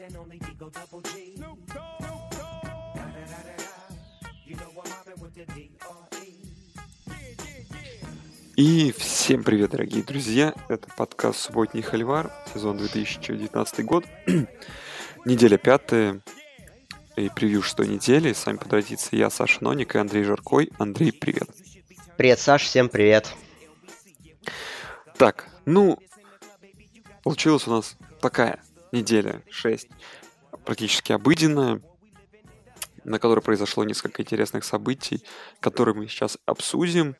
one and only Digo Double G. Da-da-da-da-da. You know I'm mobbing with the D.R.E. И всем привет, дорогие друзья! Это подкаст «Субботний Хальвар», сезон 2019 год, неделя пятая и превью что недели. С вами по традиции я, Саша Ноник и Андрей Жаркой. Андрей, привет! Привет, Саш, всем привет. Так, ну, получилась у нас такая неделя, 6, практически обыденная, на которой произошло несколько интересных событий, которые мы сейчас обсудим.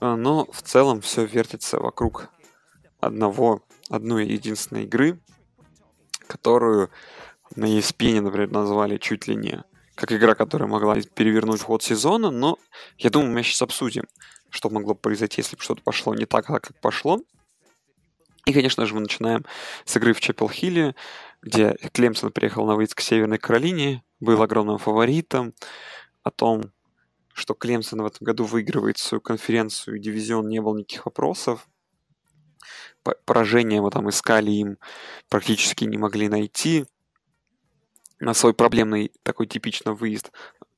А, Но в целом все вертится вокруг одного, одной единственной игры, которую на ESPN, например, назвали чуть ли не как игра, которая могла перевернуть ход сезона, но я думаю, мы сейчас обсудим, что могло произойти, если бы что-то пошло не так, а как пошло. И, конечно же, мы начинаем с игры в Чеппел-Хилле, где Клемсон приехал на выезд к Северной Каролине, был огромным фаворитом, о том, что Клемсон в этом году выигрывает свою конференцию и дивизион, не было никаких вопросов. Поражение мы там искали им, практически не могли найти. На свой проблемный такой типично выезд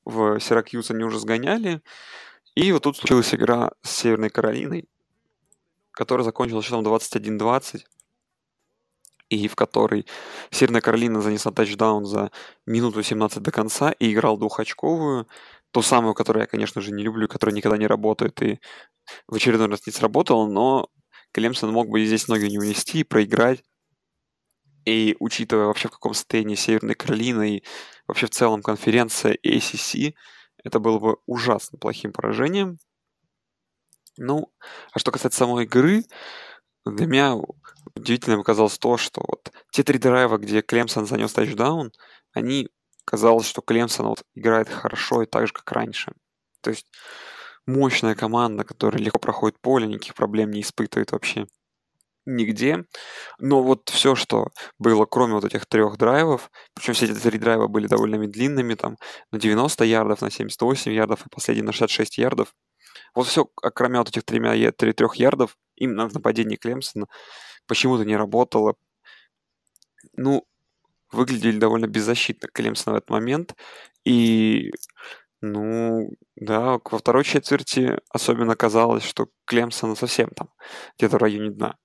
в Сиракьюз они уже сгоняли. И вот тут случилась игра с Северной Каролиной, которая закончилась счетом 21-20, и в которой Северная Каролина занесла тачдаун за минуту 17 до конца и играл двухочковую, ту самую, которую я, конечно же, не люблю, которая никогда не работает и в очередной раз не сработала, но Клемсон мог бы здесь ноги не унести и проиграть. И учитывая вообще в каком состоянии Северная Каролина и вообще в целом конференция ACC, это было бы ужасно плохим поражением. Ну, а что касается самой игры, для меня удивительным оказалось то, что вот те три драйва, где Клемсон занес тачдаун, они казалось, что Клемсон вот играет хорошо и так же, как раньше. То есть мощная команда, которая легко проходит поле, никаких проблем не испытывает вообще нигде. Но вот все, что было, кроме вот этих трех драйвов, причем все эти три драйва были довольно длинными, там на 90 ярдов, на 78 ярдов и последний на 66 ярдов. Вот все, кроме вот этих тремя, трех ярдов, именно в нападении Клемсона, почему-то не работало. Ну, выглядели довольно беззащитно Клемсон в этот момент. И, ну, да, во второй четверти особенно казалось, что Клемсон совсем там где-то в районе дна.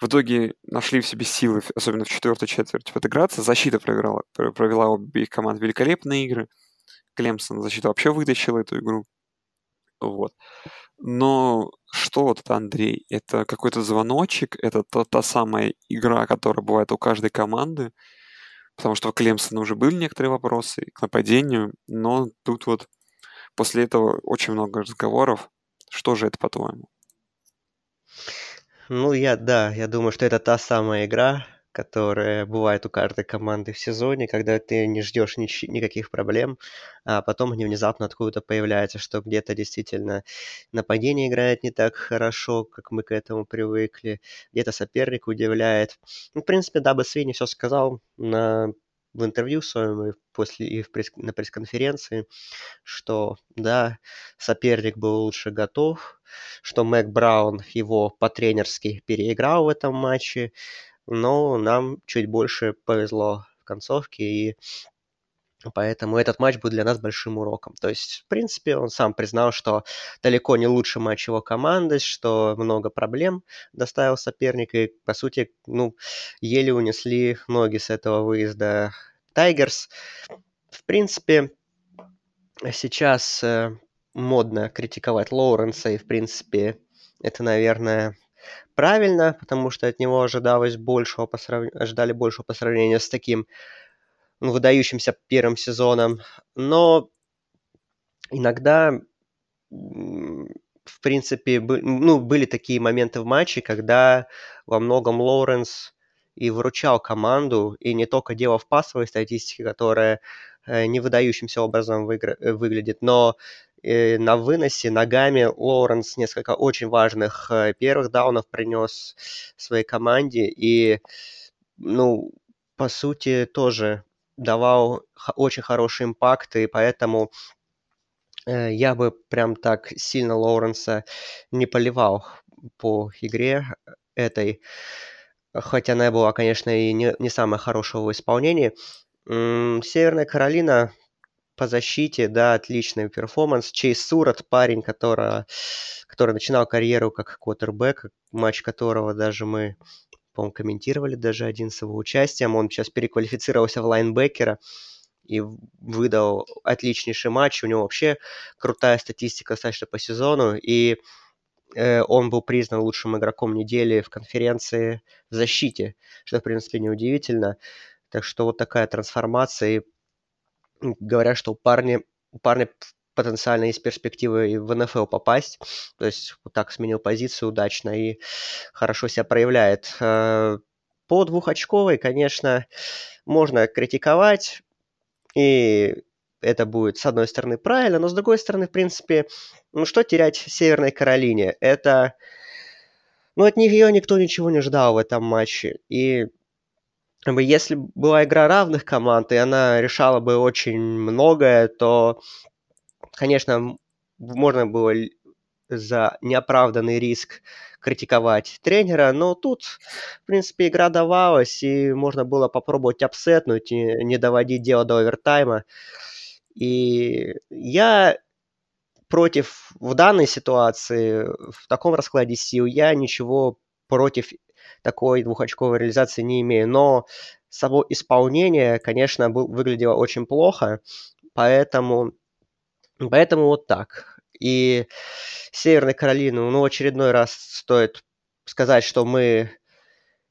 В итоге нашли в себе силы, особенно в четвертой четверти, отыграться. Защита проиграла, пр- провела обе команды великолепные игры. Клемсон защита вообще вытащила эту игру. Вот. Но что это, Андрей? Это какой-то звоночек, это та, та самая игра, которая бывает у каждой команды, потому что у Клемсона уже были некоторые вопросы к нападению, но тут вот после этого очень много разговоров. Что же это, по-твоему? Ну, я, да, я думаю, что это та самая игра, которая бывает у каждой команды в сезоне, когда ты не ждешь нич- никаких проблем, а потом они внезапно откуда-то появляются, что где-то действительно нападение играет не так хорошо, как мы к этому привыкли, где-то соперник удивляет. Ну, в принципе, да, Свини все сказал на в интервью своем и после и в пресс- на пресс-конференции, что да, соперник был лучше готов, что Мэг Браун его по-тренерски переиграл в этом матче, но нам чуть больше повезло в концовке, и поэтому этот матч был для нас большим уроком. То есть, в принципе, он сам признал, что далеко не лучший матч его команды, что много проблем доставил соперник, и, по сути, ну, еле унесли ноги с этого выезда Тайгерс. В принципе, сейчас э, модно критиковать Лоуренса, и, в принципе, это, наверное, правильно, потому что от него ожидалось большего по срав- ожидали большего по сравнению с таким ну, выдающимся первым сезоном. Но иногда, в принципе, бы- ну, были такие моменты в матче, когда во многом Лоуренс и выручал команду, и не только дело в пасовой статистике, которая э, не выдающимся образом выигра- выглядит, но э, на выносе ногами Лоуренс несколько очень важных э, первых даунов принес своей команде, и, ну, по сути, тоже давал очень хороший импакт, и поэтому э, я бы прям так сильно Лоуренса не поливал по игре этой. хоть она была, конечно, и не, не самая хорошего в исполнении. Северная Каролина по защите, да, отличный перформанс. Чейз Сурат, парень, который, который начинал карьеру как квотербек, матч которого даже мы, по-моему, комментировали даже один с его участием. Он сейчас переквалифицировался в лайнбекера и выдал отличнейший матч. У него вообще крутая статистика достаточно по сезону. И э, он был признан лучшим игроком недели в конференции в защите, что, в принципе, неудивительно. Так что вот такая трансформация. И говорят, что у парня, у парня потенциально есть перспективы и в НФЛ попасть. То есть вот так сменил позицию удачно и хорошо себя проявляет. Э, по двухочковой, конечно, можно критиковать, и это будет, с одной стороны, правильно, но с другой стороны, в принципе, ну что терять Северной Каролине? Это... Ну, от нее никто ничего не ждал в этом матче. И если была игра равных команд, и она решала бы очень многое, то, конечно, можно было за неоправданный риск критиковать тренера, но тут, в принципе, игра давалась, и можно было попробовать апсетнуть и не доводить дело до овертайма. И я против в данной ситуации, в таком раскладе сил, я ничего против такой двухочковой реализации не имею. Но само исполнение, конечно, был, выглядело очень плохо, поэтому, поэтому вот так. И Северной Каролину, ну, очередной раз стоит сказать, что мы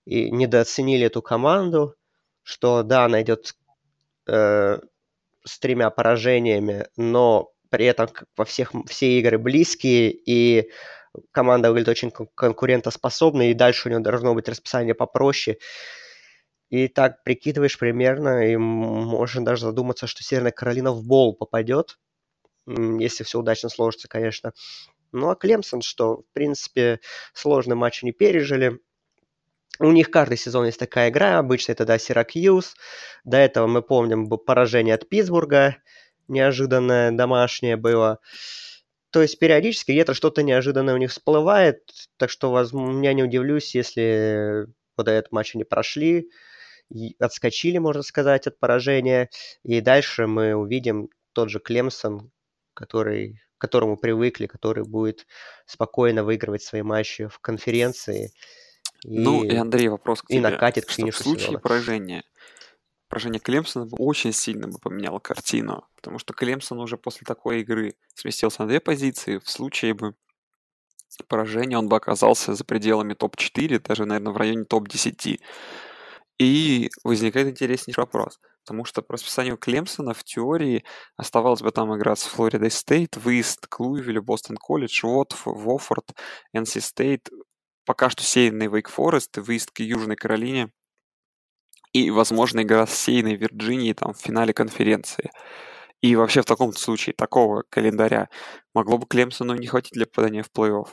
и недооценили эту команду, что да, она идет э, с тремя поражениями, но при этом во всех все игры близкие, и команда выглядит очень конкурентоспособной, и дальше у нее должно быть расписание попроще. И так прикидываешь примерно, и можно даже задуматься, что Северная Каролина в бол попадет, если все удачно сложится, конечно. Ну а Клемсон, что, в принципе, сложный матч не пережили. У них каждый сезон есть такая игра, обычно это, да, Сиракьюз. До этого мы помним поражение от Питтсбурга, неожиданное домашнее было. То есть периодически где-то что-то неожиданное у них всплывает, так что возможно, я не удивлюсь, если вот этот матч они прошли, отскочили, можно сказать, от поражения, и дальше мы увидим тот же Клемсон, который, к которому привыкли, который будет спокойно выигрывать свои матчи в конференции. И, ну и Андрей, вопрос к тебе. И накатит к финишу В случае сезона. поражения поражение Клемсона очень сильно бы поменяло картину, потому что Клемсон уже после такой игры сместился на две позиции. В случае бы поражения он бы оказался за пределами топ-4, даже, наверное, в районе топ-10. И возникает интереснейший вопрос, потому что по расписанию Клемсона в теории оставалось бы там играть с Флоридой Стейт, выезд к Луивилю, Бостон Колледж, Уотф, Вофорд, NC Стейт, пока что сеянный Вейк Форест, выезд к Южной Каролине и, возможно, игра с сеяной Вирджинии там в финале конференции. И вообще в таком случае, такого календаря, могло бы Клемсону не хватить для попадания в плей-офф.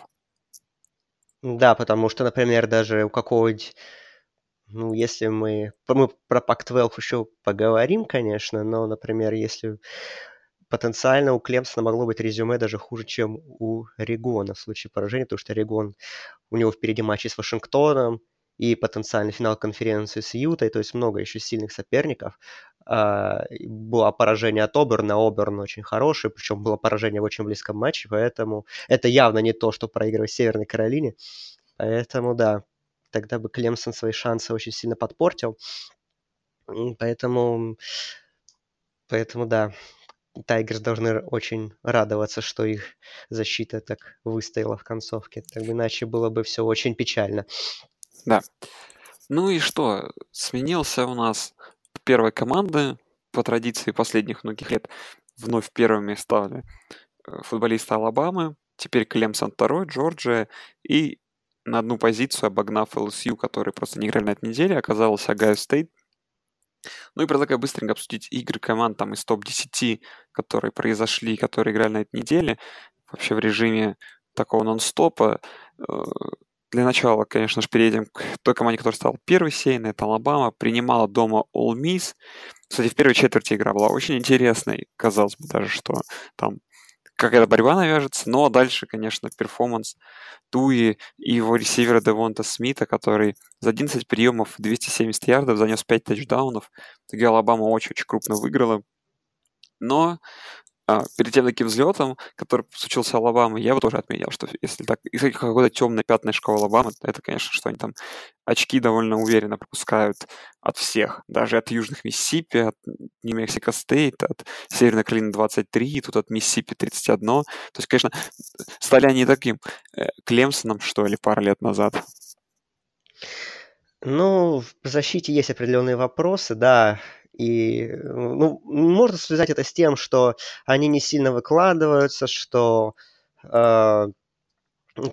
Да, потому что, например, даже у какого-нибудь ну, если мы... Мы про Pac-12 еще поговорим, конечно, но, например, если потенциально у Клемсона могло быть резюме даже хуже, чем у Регона в случае поражения, потому что Регон, у него впереди матчи с Вашингтоном, и потенциальный финал конференции с Ютой, то есть много еще сильных соперников. А, было поражение от Оберна, Оберн очень хороший, причем было поражение в очень близком матче, поэтому это явно не то, что проигрывать Северной Каролине. Поэтому да, тогда бы Клемсон свои шансы очень сильно подпортил. Поэтому, поэтому да, Тайгерс должны очень радоваться, что их защита так выстояла в концовке. Так иначе было бы все очень печально. Да. Ну и что? Сменился у нас первой команды по традиции последних многих лет. Вновь первыми стали э, футболисты Алабамы, теперь Клемсон второй, Джорджия, и на одну позицию, обогнав ЛСЮ, который просто не играли на этой неделе, оказался Огайо Стейт. Ну и предлагаю быстренько обсудить игры команд там из топ-10, которые произошли, которые играли на этой неделе, вообще в режиме такого нон-стопа. Для начала, конечно же, перейдем к той команде, которая стала первой сеяной. Это Алабама. Принимала дома Ole Miss. Кстати, в первой четверти игра была очень интересной. Казалось бы даже, что там какая-то борьба навяжется, но дальше, конечно, перформанс Туи и его ресивера Девонта Смита, который за 11 приемов 270 ярдов занес 5 тачдаунов. В Алабама очень-очень крупно выиграла. Но а, перед тем таким взлетом, который случился Алабама, я бы тоже отметил, что если так, если какое-то темное пятнышко у Алабамы, то это, конечно, что они там очки довольно уверенно пропускают от всех, даже от Южных Миссисипи, от Нью-Мексико Стейт, от Северной Каролины 23, тут от Миссисипи 31. То есть, конечно, стали они таким э, Клемсоном, что ли, пару лет назад. Ну, в защите есть определенные вопросы, да. И, ну, можно связать это с тем, что они не сильно выкладываются, что э,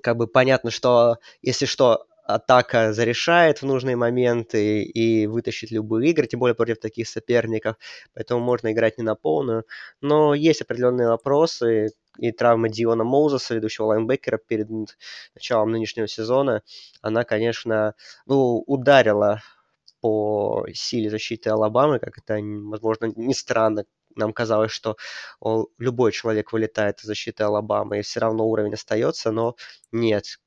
как бы понятно, что если что, атака зарешает в нужные моменты и вытащит любые игры, тем более против таких соперников, поэтому можно играть не на полную. Но есть определенные вопросы, и травма Диона Моузеса, ведущего лайнбекера перед началом нынешнего сезона, она, конечно, ну, ударила по силе защиты Алабамы, как это, возможно, не странно, нам казалось, что любой человек вылетает из защиты Алабамы, и все равно уровень остается, но нет.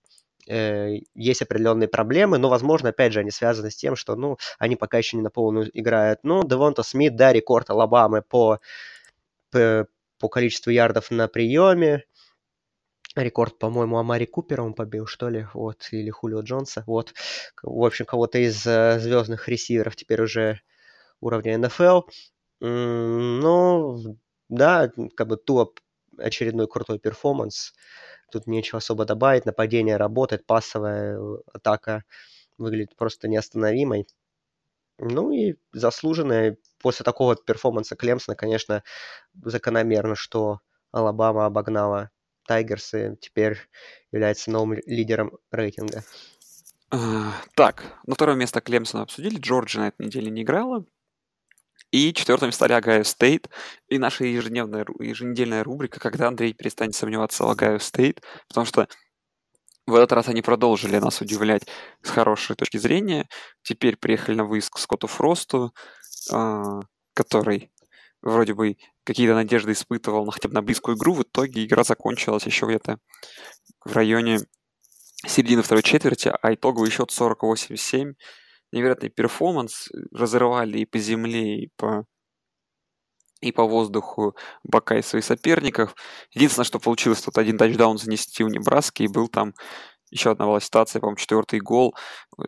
Э, есть определенные проблемы, но, возможно, опять же, они связаны с тем, что, ну, они пока еще не на полную играют. Ну, Девонта Смит, да, рекорд Алабамы по, по, по количеству ярдов на приеме, рекорд, по-моему, Амари Купера он побил, что ли, вот, или Хулио Джонса, вот, в общем, кого-то из э, звездных ресиверов теперь уже уровня НФЛ. Ну, да, как бы тут очередной крутой перформанс. Тут нечего особо добавить. Нападение работает, пасовая э, атака выглядит просто неостановимой. Ну и заслуженная после такого перформанса Клемсона, конечно, закономерно, что Алабама обогнала Тайгерс и теперь является новым лидером рейтинга. А, так, на второе место Клемсона обсудили. Джорджия на этой неделе не играла. И четвертым стали Огайо Стейт. И наша ежедневная, еженедельная рубрика, когда Андрей перестанет сомневаться в Огайо Стейт, потому что в этот раз они продолжили нас удивлять с хорошей точки зрения. Теперь приехали на выезд к Скотту Фросту, а, который вроде бы какие-то надежды испытывал на хотя бы на близкую игру, в итоге игра закончилась еще где-то в районе середины второй четверти, а итоговый счет 40-87. Невероятный перформанс. Разрывали и по земле, и по и по воздуху бока и своих соперников. Единственное, что получилось, тут один тачдаун занести у Небраски, и был там еще одна была ситуация, по-моему, четвертый гол,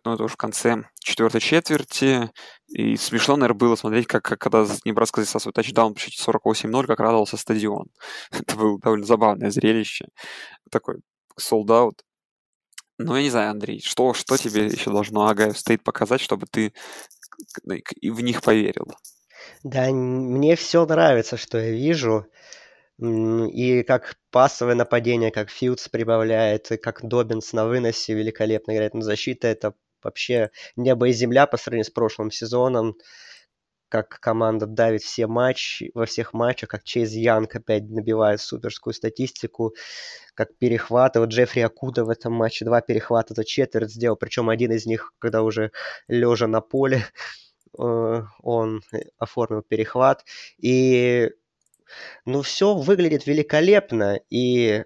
но это уже в конце четвертой четверти. И смешно, наверное, было смотреть, как, как когда Небраска засал свой тачдаун по счете 48-0, как радовался стадион. это было довольно забавное зрелище. Такой солдат. Ну, я не знаю, Андрей, что, что тебе еще должно Огайо Стейт показать, чтобы ты в них поверил? Да, мне все нравится, что я вижу. И как пассовое нападение, как Филдс прибавляет, и как Доббинс на выносе великолепно играет. Но защита это вообще небо и земля по сравнению с прошлым сезоном. Как команда давит все матчи, во всех матчах, как Чейз Янг опять набивает суперскую статистику, как перехваты. Вот Джеффри Акуда в этом матче два перехвата за четверть сделал, причем один из них, когда уже лежа на поле, э, он оформил перехват. И ну, все выглядит великолепно, и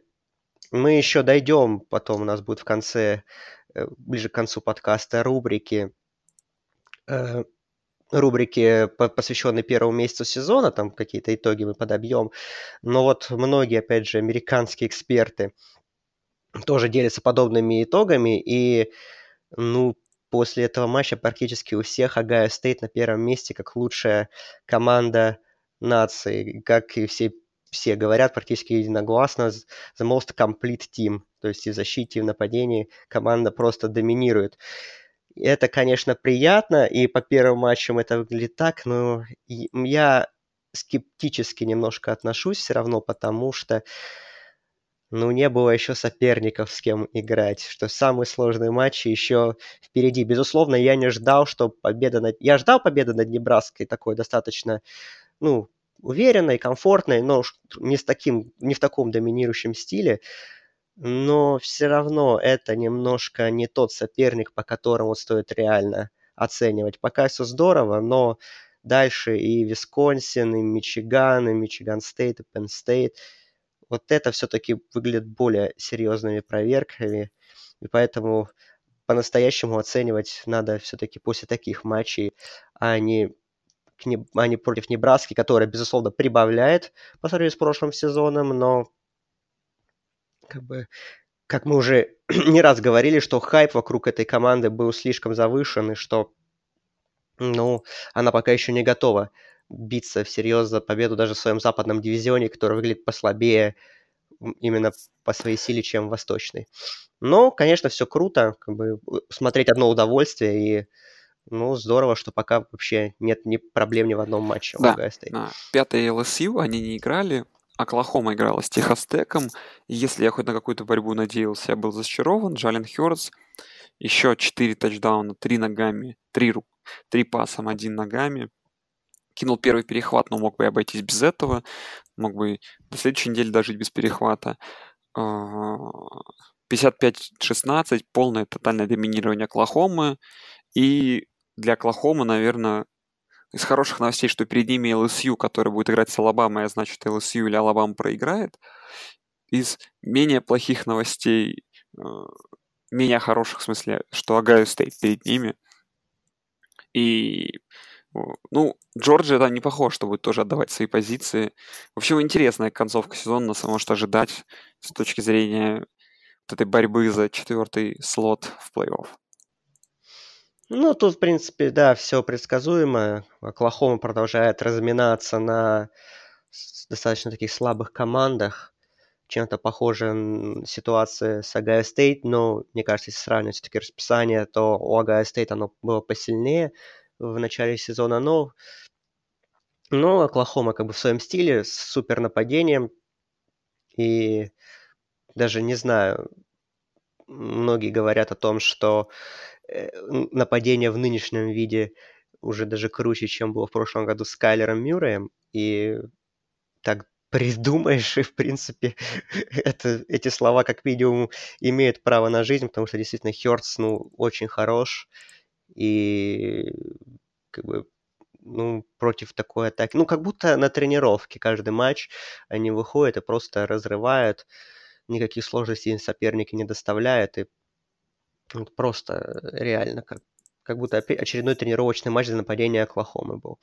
мы еще дойдем, потом у нас будет в конце, э, ближе к концу подкаста, рубрики, э, рубрики, посвященные первому месяцу сезона, там какие-то итоги мы подобьем. Но вот многие, опять же, американские эксперты тоже делятся подобными итогами, и, ну, после этого матча практически у всех Огайо Стейт на первом месте как лучшая команда нации, как и все, все говорят практически единогласно, the most complete team, то есть и в защите, и в нападении команда просто доминирует. Это, конечно, приятно, и по первым матчам это выглядит так, но я скептически немножко отношусь все равно, потому что ну, не было еще соперников, с кем играть, что самые сложные матчи еще впереди. Безусловно, я не ждал, что победа над... Я ждал победы над Небраской, такой достаточно ну, уверенной, комфортной, но не, с таким, не в таком доминирующем стиле. Но все равно это немножко не тот соперник, по которому стоит реально оценивать. Пока все здорово, но дальше и Висконсин, и Мичиган, и Мичиган Стейт, и Пенн Стейт. вот это все-таки выглядит более серьезными проверками, и поэтому по-настоящему оценивать надо все-таки после таких матчей, а не, а не против Небраски, которая, безусловно, прибавляет по сравнению с прошлым сезоном, но как бы как мы уже не раз говорили, что хайп вокруг этой команды был слишком завышен, и что ну, она пока еще не готова биться всерьез за победу даже в своем западном дивизионе, который выглядит послабее именно по своей силе, чем восточный. Но, конечно, все круто, как бы смотреть одно удовольствие и ну, здорово, что пока вообще нет ни проблем ни в одном матче да, Да. Пятый LSU, они не играли, Оклахома играла с Техас Теком. Если я хоть на какую-то борьбу надеялся, я был разочарован. Джален Хёрдс еще 4 тачдауна, 3 ногами, 3, рук, 3 пасом, 1 ногами. Кинул первый перехват, но мог бы и обойтись без этого. Мог бы до следующей недели дожить без перехвата. 55-16, полное тотальное доминирование Оклахомы. И для Оклахомы, наверное, из хороших новостей, что перед ними LSU, который будет играть с Алабамой, а значит LSU или Алабама проиграет. Из менее плохих новостей, э, менее хороших в смысле, что Огайо Стейт перед ними. И, ну, Джорджия, да, не похож, что будет тоже отдавать свои позиции. В общем, интересная концовка сезона, нас может ожидать с точки зрения вот этой борьбы за четвертый слот в плей-офф. Ну, тут, в принципе, да, все предсказуемо. Оклахома продолжает разминаться на достаточно таких слабых командах. Чем-то похожа ситуация с Огайо Стейт, но, мне кажется, если сравнивать все-таки расписание, то у Огайо Стейт оно было посильнее в начале сезона, но, но Оклахома как бы в своем стиле, с супер нападением, и даже не знаю, многие говорят о том, что нападение в нынешнем виде уже даже круче, чем было в прошлом году с Кайлером Мюрреем. И так придумаешь, и, в принципе, это, эти слова как минимум имеют право на жизнь, потому что действительно Хёртс, ну, очень хорош. И как бы ну, против такой атаки. Ну, как будто на тренировке каждый матч они выходят и просто разрывают. Никаких сложностей соперники не доставляют. И просто э, реально, как, как будто очередной тренировочный матч за нападение Оклахомы был.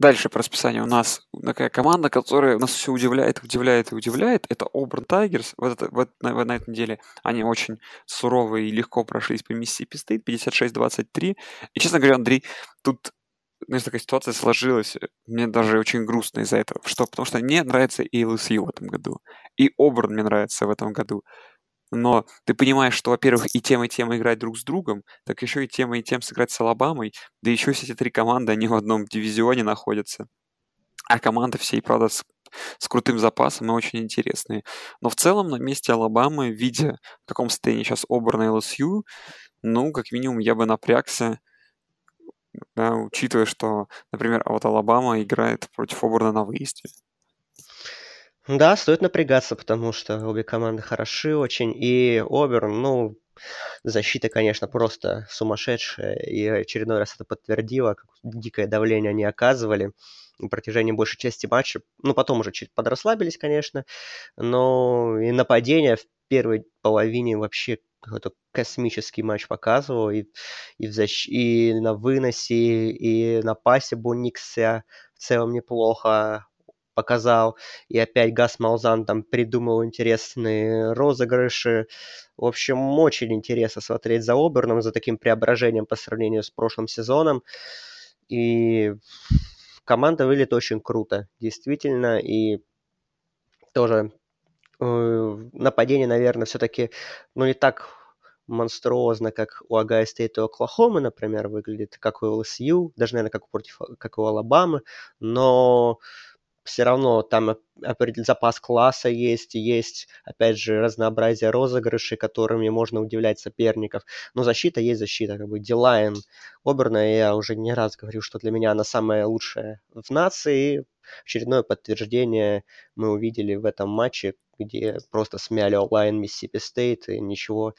Дальше по расписанию у нас такая команда, которая нас все удивляет, удивляет и удивляет. Это Оберн Тайгерс. Вот это, вот на, на этой неделе они очень суровые и легко прошлись по Миссисипи Стейт, 56-23. И, честно говоря, Андрей, тут знаешь, такая ситуация сложилась. Мне даже очень грустно из-за этого. Что? Потому что мне нравится и LSU в этом году. И Оберн мне нравится в этом году но ты понимаешь, что, во-первых, и тем, и тем играть друг с другом, так еще и тем, и тем сыграть с Алабамой, да еще все эти три команды, они в одном дивизионе находятся. А команды все, и правда, с, с крутым запасом и очень интересные. Но в целом на месте Алабамы, видя, в каком состоянии сейчас Оберн и LSU, ну, как минимум, я бы напрягся, да, учитывая, что, например, вот Алабама играет против Оберна на выезде. Да, стоит напрягаться, потому что обе команды хороши очень. И Оберн, ну, защита, конечно, просто сумасшедшая. И очередной раз это подтвердило, как дикое давление они оказывали на протяжении большей части матча. Ну, потом уже чуть подрасслабились, конечно. Но и нападение в первой половине вообще какой-то космический матч показывал. И, и, в защ... и на выносе, и на пасе Буникся в целом неплохо показал. И опять Гас Малзан там придумал интересные розыгрыши. В общем, очень интересно смотреть за Оберном, за таким преображением по сравнению с прошлым сезоном. И команда выглядит очень круто, действительно. И тоже э, нападение, наверное, все-таки, ну, не так монструозно, как у Огайо Стейт и Оклахомы, например, выглядит, как у LSU, даже, наверное, как, против, как у Алабамы, но все равно там запас класса есть, есть, опять же, разнообразие розыгрышей, которыми можно удивлять соперников. Но защита есть защита, как бы D-line Оберна, я уже не раз говорю, что для меня она самая лучшая в нации. Очередное подтверждение мы увидели в этом матче, где просто смяли O-line Миссисипи Стейт и ничего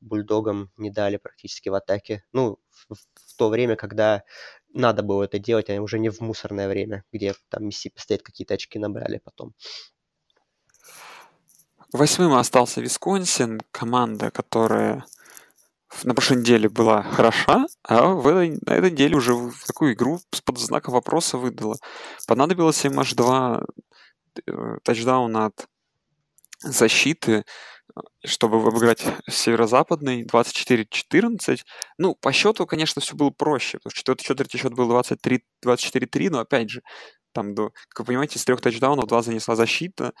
бульдогам не дали практически в атаке. Ну, в, в то время, когда надо было это делать, а уже не в мусорное время, где там Миссисипи Стейт какие-то очки набрали потом. Восьмым остался Висконсин, команда, которая на прошлой неделе была хороша, а в этой, на этой неделе уже такую игру под знаком вопроса выдала. Понадобилось им аж два э, тачдауна от защиты, чтобы обыграть северо-западный 24-14. Ну, по счету, конечно, все было проще, потому что четвертый счет был 23-24-3, но опять же, там, до, как вы понимаете, с трех тачдаунов два занесла защита.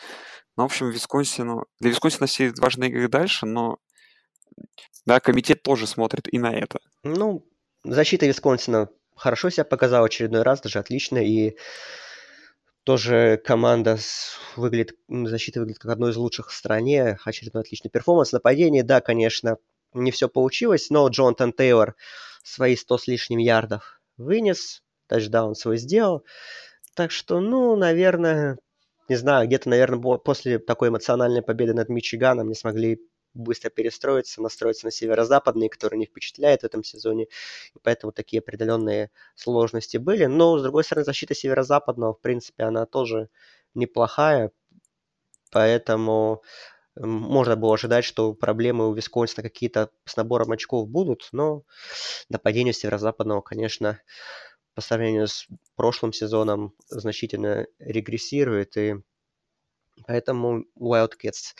Ну, в общем, Висконсину... Для Висконсина все важные игры дальше, но да, комитет тоже смотрит и на это. Ну, защита Висконсина хорошо себя показала очередной раз, даже отлично, и тоже команда выглядит, защита выглядит как одно из лучших в стране, очередной отличный перформанс. Нападение, да, конечно, не все получилось, но Джонатан Тейлор свои 100 с лишним ярдов вынес, тачдаун свой сделал. Так что, ну, наверное, не знаю, где-то, наверное, после такой эмоциональной победы над Мичиганом не смогли быстро перестроиться, настроиться на северо-западный, который не впечатляет в этом сезоне. И поэтому такие определенные сложности были. Но, с другой стороны, защита северо-западного, в принципе, она тоже неплохая. Поэтому можно было ожидать, что проблемы у Висконсина какие-то с набором очков будут, но нападение северо-западного, конечно, по сравнению с прошлым сезоном значительно регрессирует, и поэтому Wildcats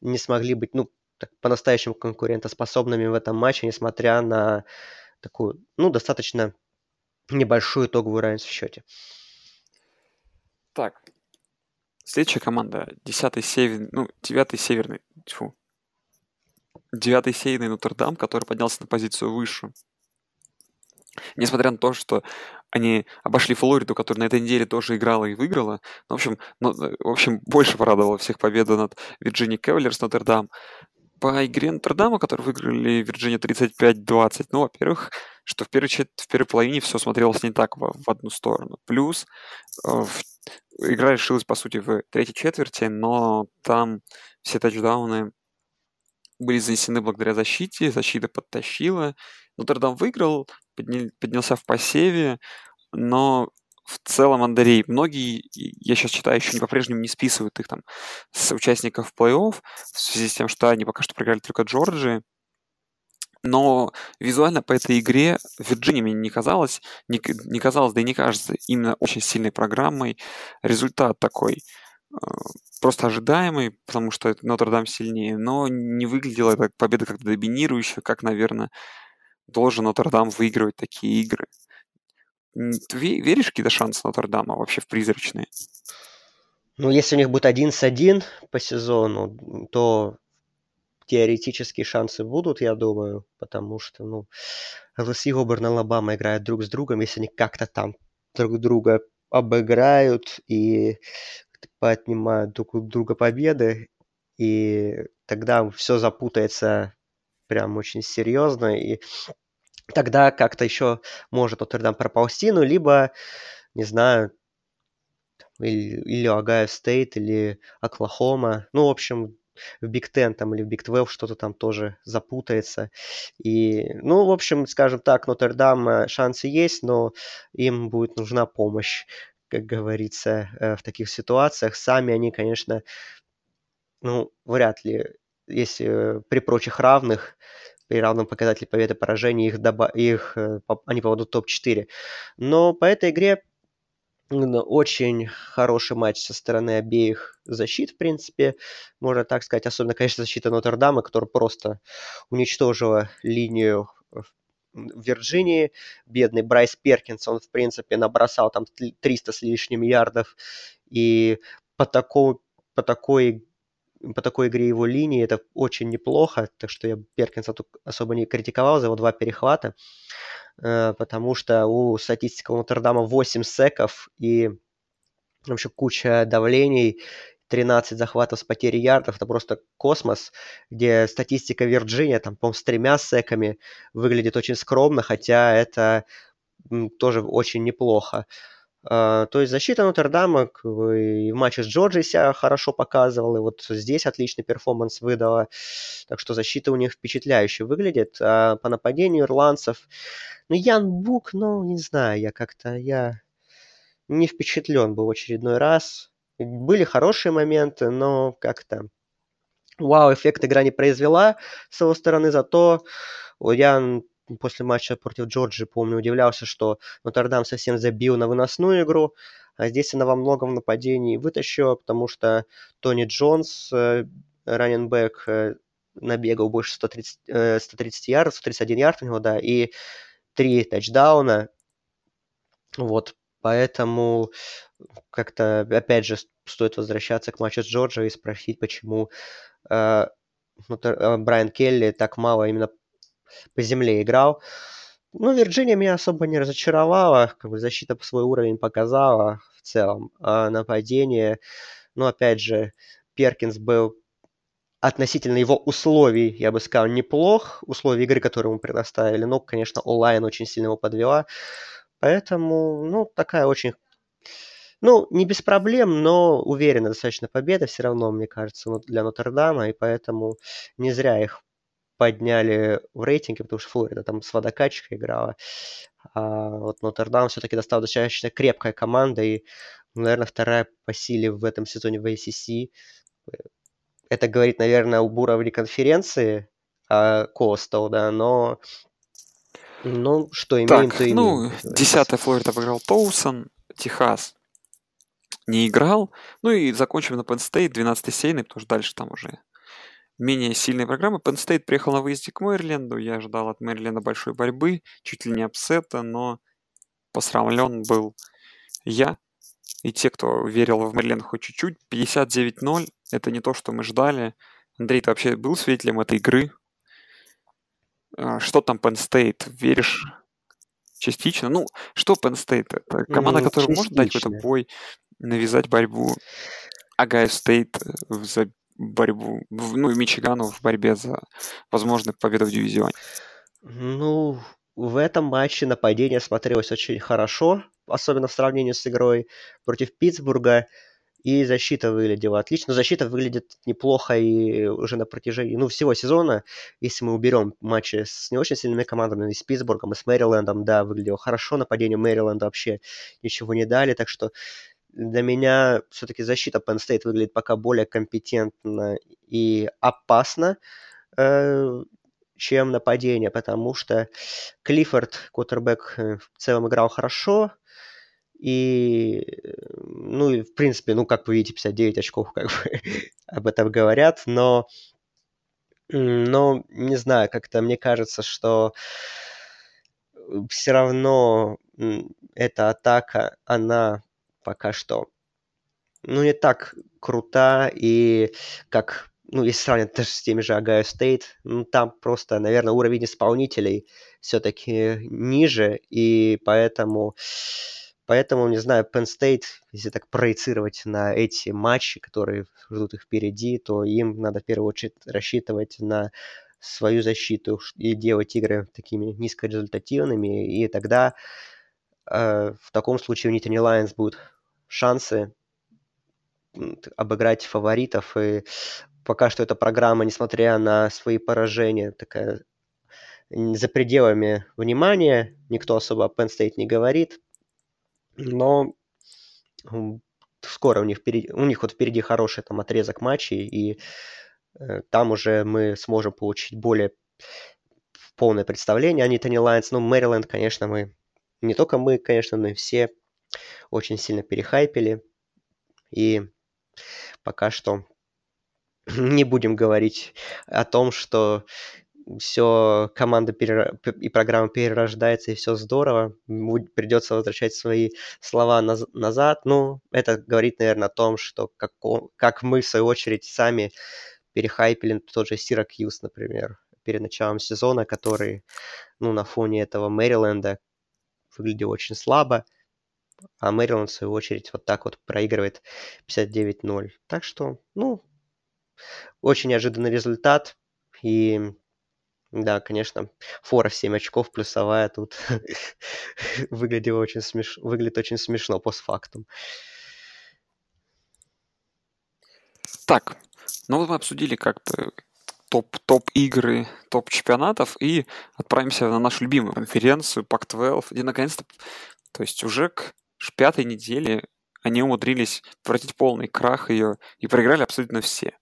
не смогли быть, ну, по-настоящему конкурентоспособными в этом матче, несмотря на такую, ну, достаточно небольшую итоговую разницу в счете. Так, следующая команда, 10 северный, ну, 9 северный, тьфу, 9 северный Нотр-Дам, который поднялся на позицию выше. Несмотря на то, что они обошли Флориду, которая на этой неделе тоже играла и выиграла. Ну, в общем, ну, в общем, больше порадовала всех победа над Вирджинией Кевелерс Нотр-Дам по игре Нотр-Дама, выиграли Вирджиния 35-20, ну, во-первых, что в первой, в первой половине все смотрелось не так в, в одну сторону. Плюс э, игра решилась, по сути, в третьей четверти, но там все тачдауны были занесены благодаря защите, защита подтащила. Нотр-Дам выиграл, подня, поднялся в посеве, но в целом Андрей, многие, я сейчас читаю, еще по-прежнему не списывают их там с участников плей-офф в связи с тем, что они пока что проиграли только Джорджи. Но визуально по этой игре Вирджиния мне не казалось, не, не казалось, да и не кажется именно очень сильной программой. Результат такой э, просто ожидаемый, потому что Нотр-Дам сильнее, но не выглядела эта победа как-то доминирующая, как, наверное, должен Нотр-Дам выигрывать такие игры. Ты веришь какие-то шансы Нотр-Дама вообще в призрачные? Ну, если у них будет один с один по сезону, то теоретические шансы будут, я думаю, потому что, ну, ЛСИ Оберн Алабама играют друг с другом, если они как-то там друг друга обыграют и поотнимают друг у друга победы, и тогда все запутается прям очень серьезно, и тогда как-то еще может Нотр-Дам проползти, ну, либо, не знаю, или, Огайо Стейт, или Оклахома. Ну, в общем, в Биг Тен там или в Биг 12 что-то там тоже запутается. И, ну, в общем, скажем так, Нотр-Дам э, шансы есть, но им будет нужна помощь, как говорится, э, в таких ситуациях. Сами они, конечно, ну, вряд ли, если при прочих равных, при равном показателе победы и поражений их, доба- их э, они попадут в топ-4. Но по этой игре очень хороший матч со стороны обеих защит, в принципе, можно так сказать. Особенно, конечно, защита Нотр-Дама, которая просто уничтожила линию в Вирджинии. Бедный Брайс Перкинс, он, в принципе, набросал там 300 с лишним ярдов. И по такой, по такой по такой игре его линии это очень неплохо, так что я Перкинса тут особо не критиковал за его два перехвата, э, потому что у статистика у Нотр-Дама 8 секов и вообще куча давлений, 13 захватов с потерей ярдов, это просто космос, где статистика Вирджиния, там, по с тремя секами выглядит очень скромно, хотя это тоже очень неплохо. То есть защита Нотр-Дама и в матче с Джорджией себя хорошо показывала, и вот здесь отличный перформанс выдала. Так что защита у них впечатляюще выглядит. А по нападению ирландцев, ну, Ян Бук, ну, не знаю, я как-то, я не впечатлен был в очередной раз. Были хорошие моменты, но как-то вау-эффект игра не произвела с его стороны, зато я после матча против Джорджи, помню, удивлялся, что Нотр-Дам совсем забил на выносную игру, а здесь она во многом в нападении вытащила, потому что Тони Джонс, э, раненбэк, э, набегал больше 130, 130 ярдов, 131 ярд у него, да, и три тачдауна. Вот, поэтому как-то, опять же, стоит возвращаться к матчу с Джорджией и спросить, почему э, э, Брайан Келли так мало именно по земле играл. Ну, Вирджиния меня особо не разочаровала, как бы защита свой уровень показала в целом, а нападение, ну, опять же, Перкинс был относительно его условий, я бы сказал, неплох, условий игры, которые ему предоставили, но, конечно, онлайн очень сильно его подвела, поэтому, ну, такая очень ну, не без проблем, но уверенно достаточно победа все равно, мне кажется, для Нотр-Дама, и поэтому не зря их подняли в рейтинге, потому что Флорида там с водокачкой играла. А вот Нотр-Дам все-таки достал достаточно крепкая команда и, наверное, вторая по силе в этом сезоне в ACC. Это говорит, наверное, об уровне конференции Coastal, да, но ну, что имеем, так, то имеем. Ну, десятая Флорида выиграла Тоусон, Техас не играл. Ну и закончим на Penn State, 12 сеяный, потому что дальше там уже менее сильные программы. Penn State приехал на выезде к Мэриленду. Я ожидал от Мэриленда большой борьбы, чуть ли не upset а, но посрамлен был я и те, кто верил в Мэриленд хоть чуть-чуть. 59-0 — это не то, что мы ждали. Андрей, ты вообще был свидетелем этой игры? А, что там Penn State? Веришь частично? Ну, что Penn State? Это команда, Ну, которая может дать какой-то частично. бой, навязать борьбу. Огайо Стейт за борьбу, ну и Мичигану в борьбе за возможную победу в дивизионе. Ну, в этом матче нападение смотрелось очень хорошо, особенно в сравнении с игрой против Питтсбурга. И защита выглядела отлично. Защита выглядит неплохо и уже на протяжении ну, всего сезона. Если мы уберем матчи с не очень сильными командами, и с Питтсбургом, и с Мэрилендом, да, выглядело хорошо. Нападение Мэриленда вообще ничего не дали. Так что для меня все-таки защита Penn State выглядит пока более компетентно и опасно, э, чем нападение, потому что Клиффорд, квотербек, э, в целом играл хорошо, и, э, ну, и в принципе, ну, как вы видите, 59 очков, как бы, об этом говорят, но, но, не знаю, как-то мне кажется, что все равно эта атака, она пока что, ну, не так крута, и как, ну, если сравнивать даже с теми же Огайо Стейт, ну, там просто, наверное, уровень исполнителей все-таки ниже, и поэтому, поэтому, не знаю, Penn State, если так проецировать на эти матчи, которые ждут их впереди, то им надо в первую очередь рассчитывать на свою защиту и делать игры такими низкорезультативными, и тогда э, в таком случае у Nittany Lions будут шансы обыграть фаворитов, и пока что эта программа, несмотря на свои поражения, такая за пределами внимания, никто особо о Penn State не говорит, но скоро у них впереди, у них вот впереди хороший там отрезок матчей, и э, там уже мы сможем получить более полное представление о Nittany Lions. Ну, Мэриленд, конечно, мы, не только мы, конечно, но и все очень сильно перехайпили, и пока что не будем говорить о том, что все команда перера- п- и программа перерождается, и все здорово. Придется возвращать свои слова наз- назад. Ну, это говорит, наверное, о том, что как, о- как мы, в свою очередь, сами перехайпили тот же Сиракьюз, например, перед началом сезона, который, ну, на фоне этого Мэриленда выглядел очень слабо, а Мэриленд, в свою очередь, вот так вот проигрывает 59-0. Так что, ну, очень неожиданный результат, и Да, конечно, фора в 7 очков плюсовая тут выглядела очень смеш... выглядит очень смешно постфактум. Так, ну вот мы обсудили как-то топ, топ игры, топ чемпионатов и отправимся на нашу любимую конференцию Pac-12, где наконец-то, то есть уже к пятой неделе они умудрились превратить полный крах ее и проиграли абсолютно все.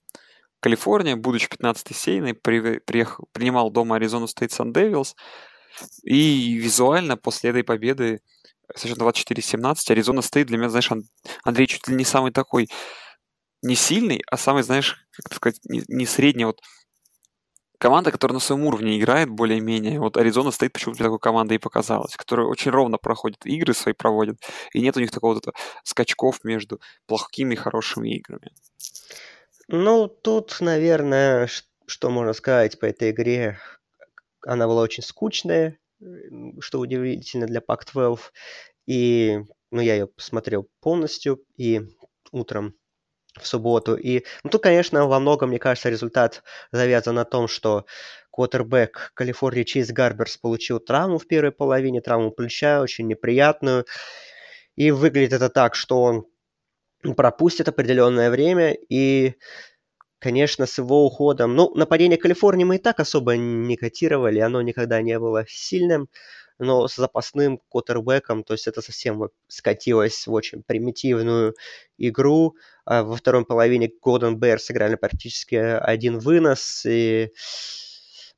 Калифорния, будучи 15-й сеяной, при, приехал, принимал дома Аризону Стейт Sun Devils, и визуально после этой победы со счетом 24-17 Аризона Стейт для меня, знаешь, Андрей чуть ли не самый такой не сильный, а самый, знаешь, как сказать, не, не средний, вот команда, которая на своем уровне играет более-менее. Вот Аризона стоит почему-то такой командой и показалась, которая очень ровно проходит игры свои проводит, и нет у них такого вот скачков между плохими и хорошими играми. Ну, тут, наверное, что можно сказать по этой игре, она была очень скучная, что удивительно для Pac-12, и ну, я ее посмотрел полностью, и утром в субботу. И ну, тут, конечно, во многом, мне кажется, результат завязан на том, что квотербек Калифорнии Чейз Гарберс получил травму в первой половине, травму плеча, очень неприятную. И выглядит это так, что он пропустит определенное время, и, конечно, с его уходом... Ну, нападение Калифорнии мы и так особо не котировали, оно никогда не было сильным но с запасным квотербеком, то есть это совсем скатилось в очень примитивную игру. А во второй половине Golden Bears сыграли практически один вынос, и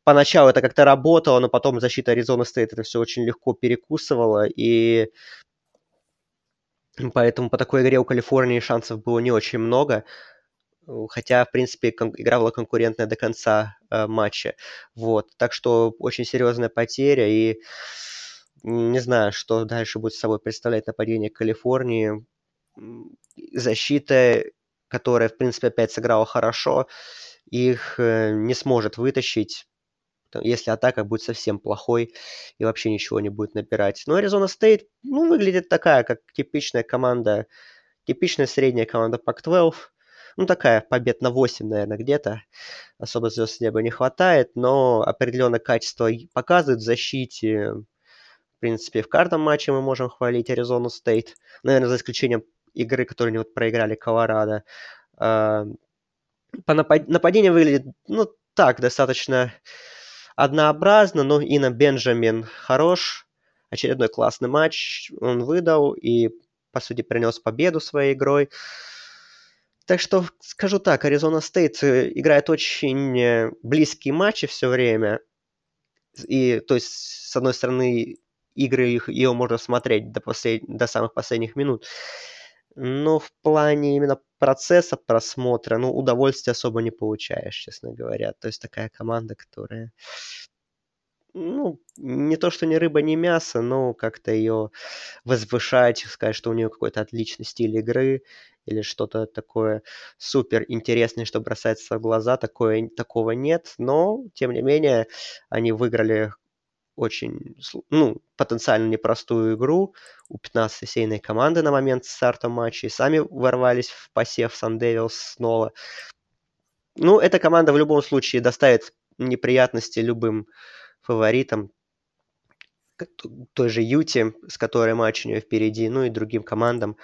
поначалу это как-то работало, но потом защита Аризоны Стейт это все очень легко перекусывала, и поэтому по такой игре у Калифорнии шансов было не очень много хотя, в принципе, кон- игра была конкурентная до конца э, матча. Вот. Так что очень серьезная потеря, и не знаю, что дальше будет с собой представлять нападение Калифорнии. Защита, которая, в принципе, опять сыграла хорошо, их э, не сможет вытащить, если атака будет совсем плохой и вообще ничего не будет набирать. Но Аризона Стейт, ну, выглядит такая, как типичная команда, типичная средняя команда Pac-12, ну, такая побед на 8, наверное, где-то. Особо звезд с неба не хватает, но определенное качество показывает в защите. В принципе, в каждом матче мы можем хвалить Аризону Стейт. Наверное, за исключением игры, которые они вот проиграли Колорадо. А, по напад... Нападение выглядит, ну, так, достаточно однообразно, но Ина Бенджамин хорош. Очередной классный матч он выдал и, по сути, принес победу своей игрой. Так что скажу так, Аризона Стейт э, играет очень близкие матчи все время. И, то есть, с одной стороны, игры их, ее можно смотреть до, послед... до самых последних минут. Но в плане именно процесса просмотра, ну, удовольствия особо не получаешь, честно говоря. То есть такая команда, которая ну, не то, что ни рыба, ни мясо, но как-то ее возвышать, сказать, что у нее какой-то отличный стиль игры или что-то такое супер интересное, что бросается в глаза, такое, такого нет, но, тем не менее, они выиграли очень, ну, потенциально непростую игру у 15-й сейной команды на момент старта матча и сами ворвались в посев Сан Девилс снова. Ну, эта команда в любом случае доставит неприятности любым фаворитом, той же Юте, с которой матч у нее впереди, ну и другим командам,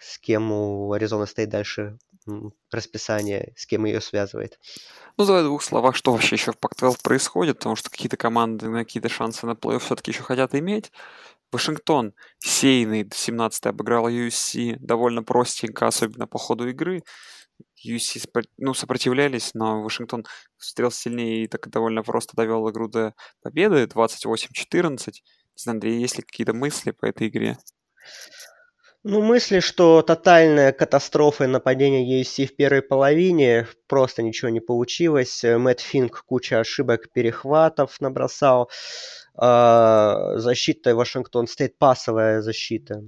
с кем у Аризона стоит дальше расписание, с кем ее связывает. Ну, давай в двух словах, что вообще еще в Пак-12 происходит, потому что какие-то команды на какие-то шансы на плей-офф все-таки еще хотят иметь. Вашингтон, сейный, 17-й обыграл USC довольно простенько, особенно по ходу игры. UC ну, сопротивлялись, но Вашингтон встрел сильнее и так довольно просто довел игру до победы 28-14. Андрей, есть ли какие-то мысли по этой игре? Ну, мысли, что тотальная катастрофа и нападение USC в первой половине, просто ничего не получилось. Мэтт Финк куча ошибок, перехватов набросал. А, защита Вашингтон Стейт, пасовая защита,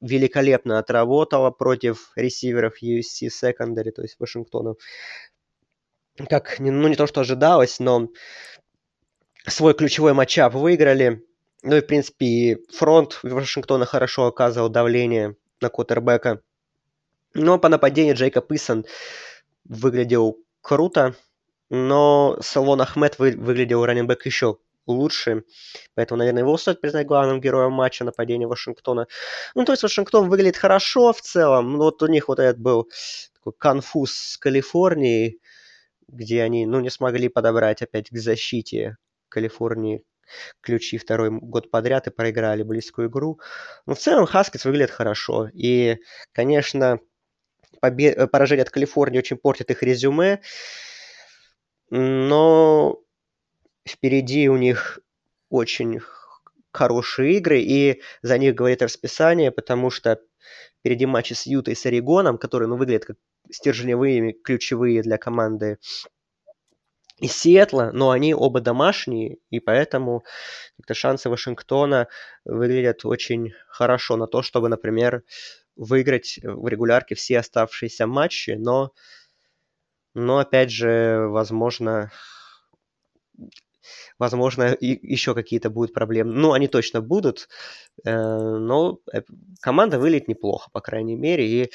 великолепно отработала против ресиверов USC Secondary, то есть Вашингтона. Как, ну не то, что ожидалось, но свой ключевой матчап выиграли. Ну и, в принципе, фронт Вашингтона хорошо оказывал давление на Коттербека. Но по нападению Джейкоб Исон выглядел круто. но Салон Ахмед вы, выглядел раненбэк еще лучше, поэтому, наверное, его стоит признать главным героем матча нападения Вашингтона. Ну, то есть Вашингтон выглядит хорошо в целом, но вот у них вот этот был такой конфуз с Калифорнией, где они, ну, не смогли подобрать опять к защите Калифорнии ключи второй год подряд и проиграли близкую игру. Но в целом Хаскетс выглядит хорошо. И, конечно, побе- поражение от Калифорнии очень портит их резюме. Но впереди у них очень хорошие игры, и за них говорит расписание, потому что впереди матчи с Ютой и с Орегоном, которые ну, выглядят как стержневые, ключевые для команды из Сиэтла, но они оба домашние, и поэтому как-то шансы Вашингтона выглядят очень хорошо на то, чтобы, например, выиграть в регулярке все оставшиеся матчи, но, но опять же, возможно, возможно, и еще какие-то будут проблемы. Ну, они точно будут, э, но э, команда выглядит неплохо, по крайней мере. И,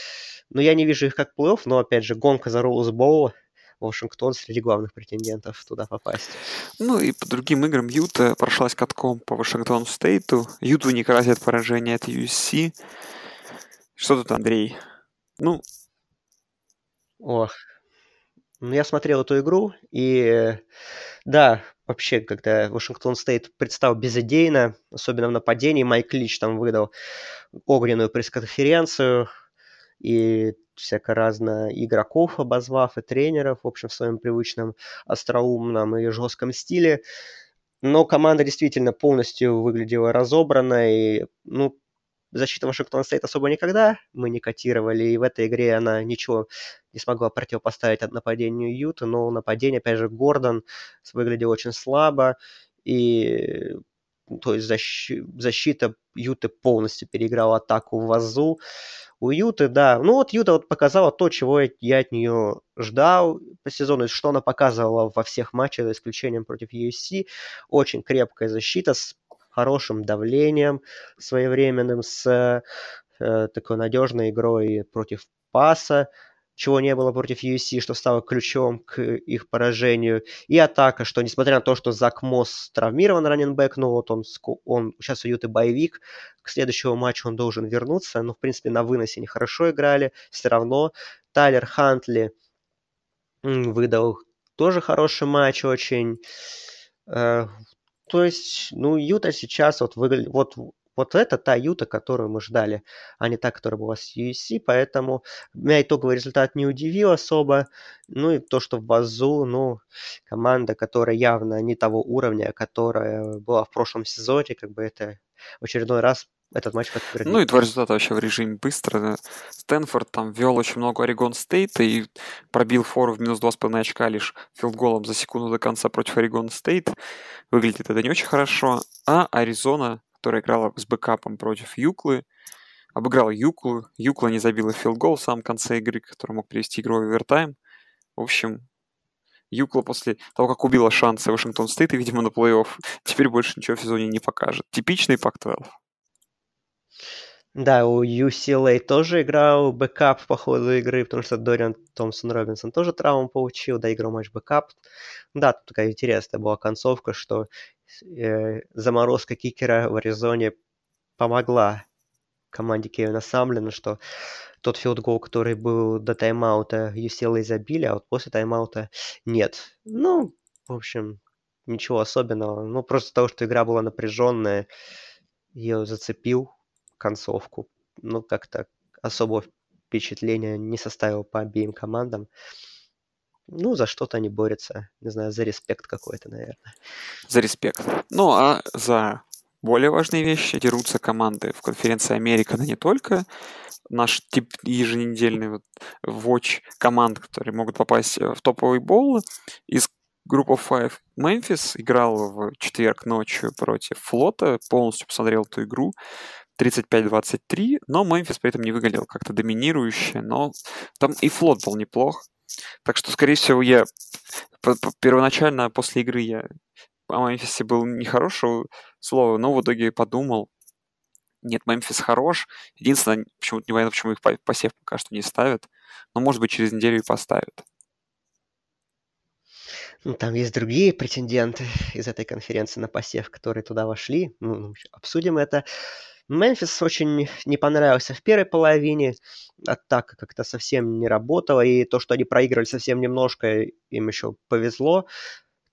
ну, я не вижу их как плей-офф, но, опять же, гонка за Роуз Вашингтон среди главных претендентов туда попасть. Ну и по другим играм Юта прошлась катком по Вашингтон Стейту. Юту не грозит поражение от USC. Что тут, Андрей? Ну... Ох. Ну, я смотрел эту игру, и да, вообще, когда Вашингтон Стейт предстал безыдейно, особенно в нападении, Майк Лич там выдал огненную пресс-конференцию, и всяко разно игроков обозвав, и тренеров, в общем, в своем привычном остроумном и жестком стиле. Но команда действительно полностью выглядела разобранной. Ну, защита Вашингтон стоит особо никогда мы не котировали, и в этой игре она ничего не смогла противопоставить от нападению Юта, но нападение, опять же, Гордон выглядел очень слабо, и то есть защ... защита Юты полностью переиграла атаку в Вазу. У Юты, да. Ну вот Юта вот показала то, чего я от нее ждал по сезону, что она показывала во всех матчах, за исключением против USC. Очень крепкая защита с хорошим давлением своевременным, с э, такой надежной игрой против паса чего не было против USC, что стало ключом к их поражению. И атака, что несмотря на то, что Зак Мосс травмирован раненбэк, ну вот он, он сейчас уют и боевик, к следующему матчу он должен вернуться, но в принципе на выносе они хорошо играли, все равно. Тайлер Хантли выдал тоже хороший матч очень. Э, то есть, ну, Юта сейчас вот выглядит, вот вот это та Юта, которую мы ждали, а не та, которая была с USC, поэтому меня итоговый результат не удивил особо. Ну и то, что Wazzu, ну, команда, которая явно не того уровня, которая была в прошлом сезоне, как бы это в очередной раз этот матч подтвердил. Ну и два результата вообще в режиме быстро. Стэнфорд там вел очень много Орегон Стейта и пробил фору в минус 2,5 очка лишь филдголом за секунду до конца против Орегон Стейт. Выглядит это не очень хорошо. А Аризона которая играла с бэкапом против UCLA, обыграла UCLA. UCLA не забила филгол в самом конце игры, который мог привести игру в овертайм. В общем, UCLA после того, как убила шансы Вашингтон Стейт и, видимо, на плей-офф, теперь больше ничего в сезоне не покажет. Типичный Pac-12. Да, у UCLA тоже играл бэкап по ходу игры, потому что Дориан Томпсон Робинсон тоже травму получил, да, играл матч бэкап. Да, тут такая интересная была концовка, что э, заморозка кикера в Аризоне помогла команде Кевина Самлина, что тот филдгол, который был до тайм-аута, UCLA забили, а вот после тайм-аута нет. Ну, в общем, ничего особенного. Ну, просто того, что игра была напряженная, ее зацепил концовку. Ну, как-то особого впечатления не составил по обеим командам. Ну, за что-то они борются. Не знаю, за респект какой-то, наверное. За респект. Ну, а за более важные вещи дерутся команды в конференции Америка, но не только. Наш тип еженедельный вот watch команд, которые могут попасть в топовый бол. Из группы Five Мемфис играл в четверг ночью против Флота, полностью посмотрел эту игру. 35-23, но Мемфис при этом не выглядел как-то доминирующе, но там и флот был неплох. Так что, скорее всего, я первоначально после игры я о Мемфисе был нехорошего слова, но в итоге подумал, нет, Мемфис хорош. Единственное, почему-то непонятно, почему их посев пока что не ставят. Но, может быть, через неделю и поставят. Ну, там есть другие претенденты из этой конференции на посев, которые туда вошли. Ну обсудим это. Мемфис очень не понравился в первой половине. Атака как-то совсем не работала. И то, что они проигрывали совсем немножко, им еще повезло.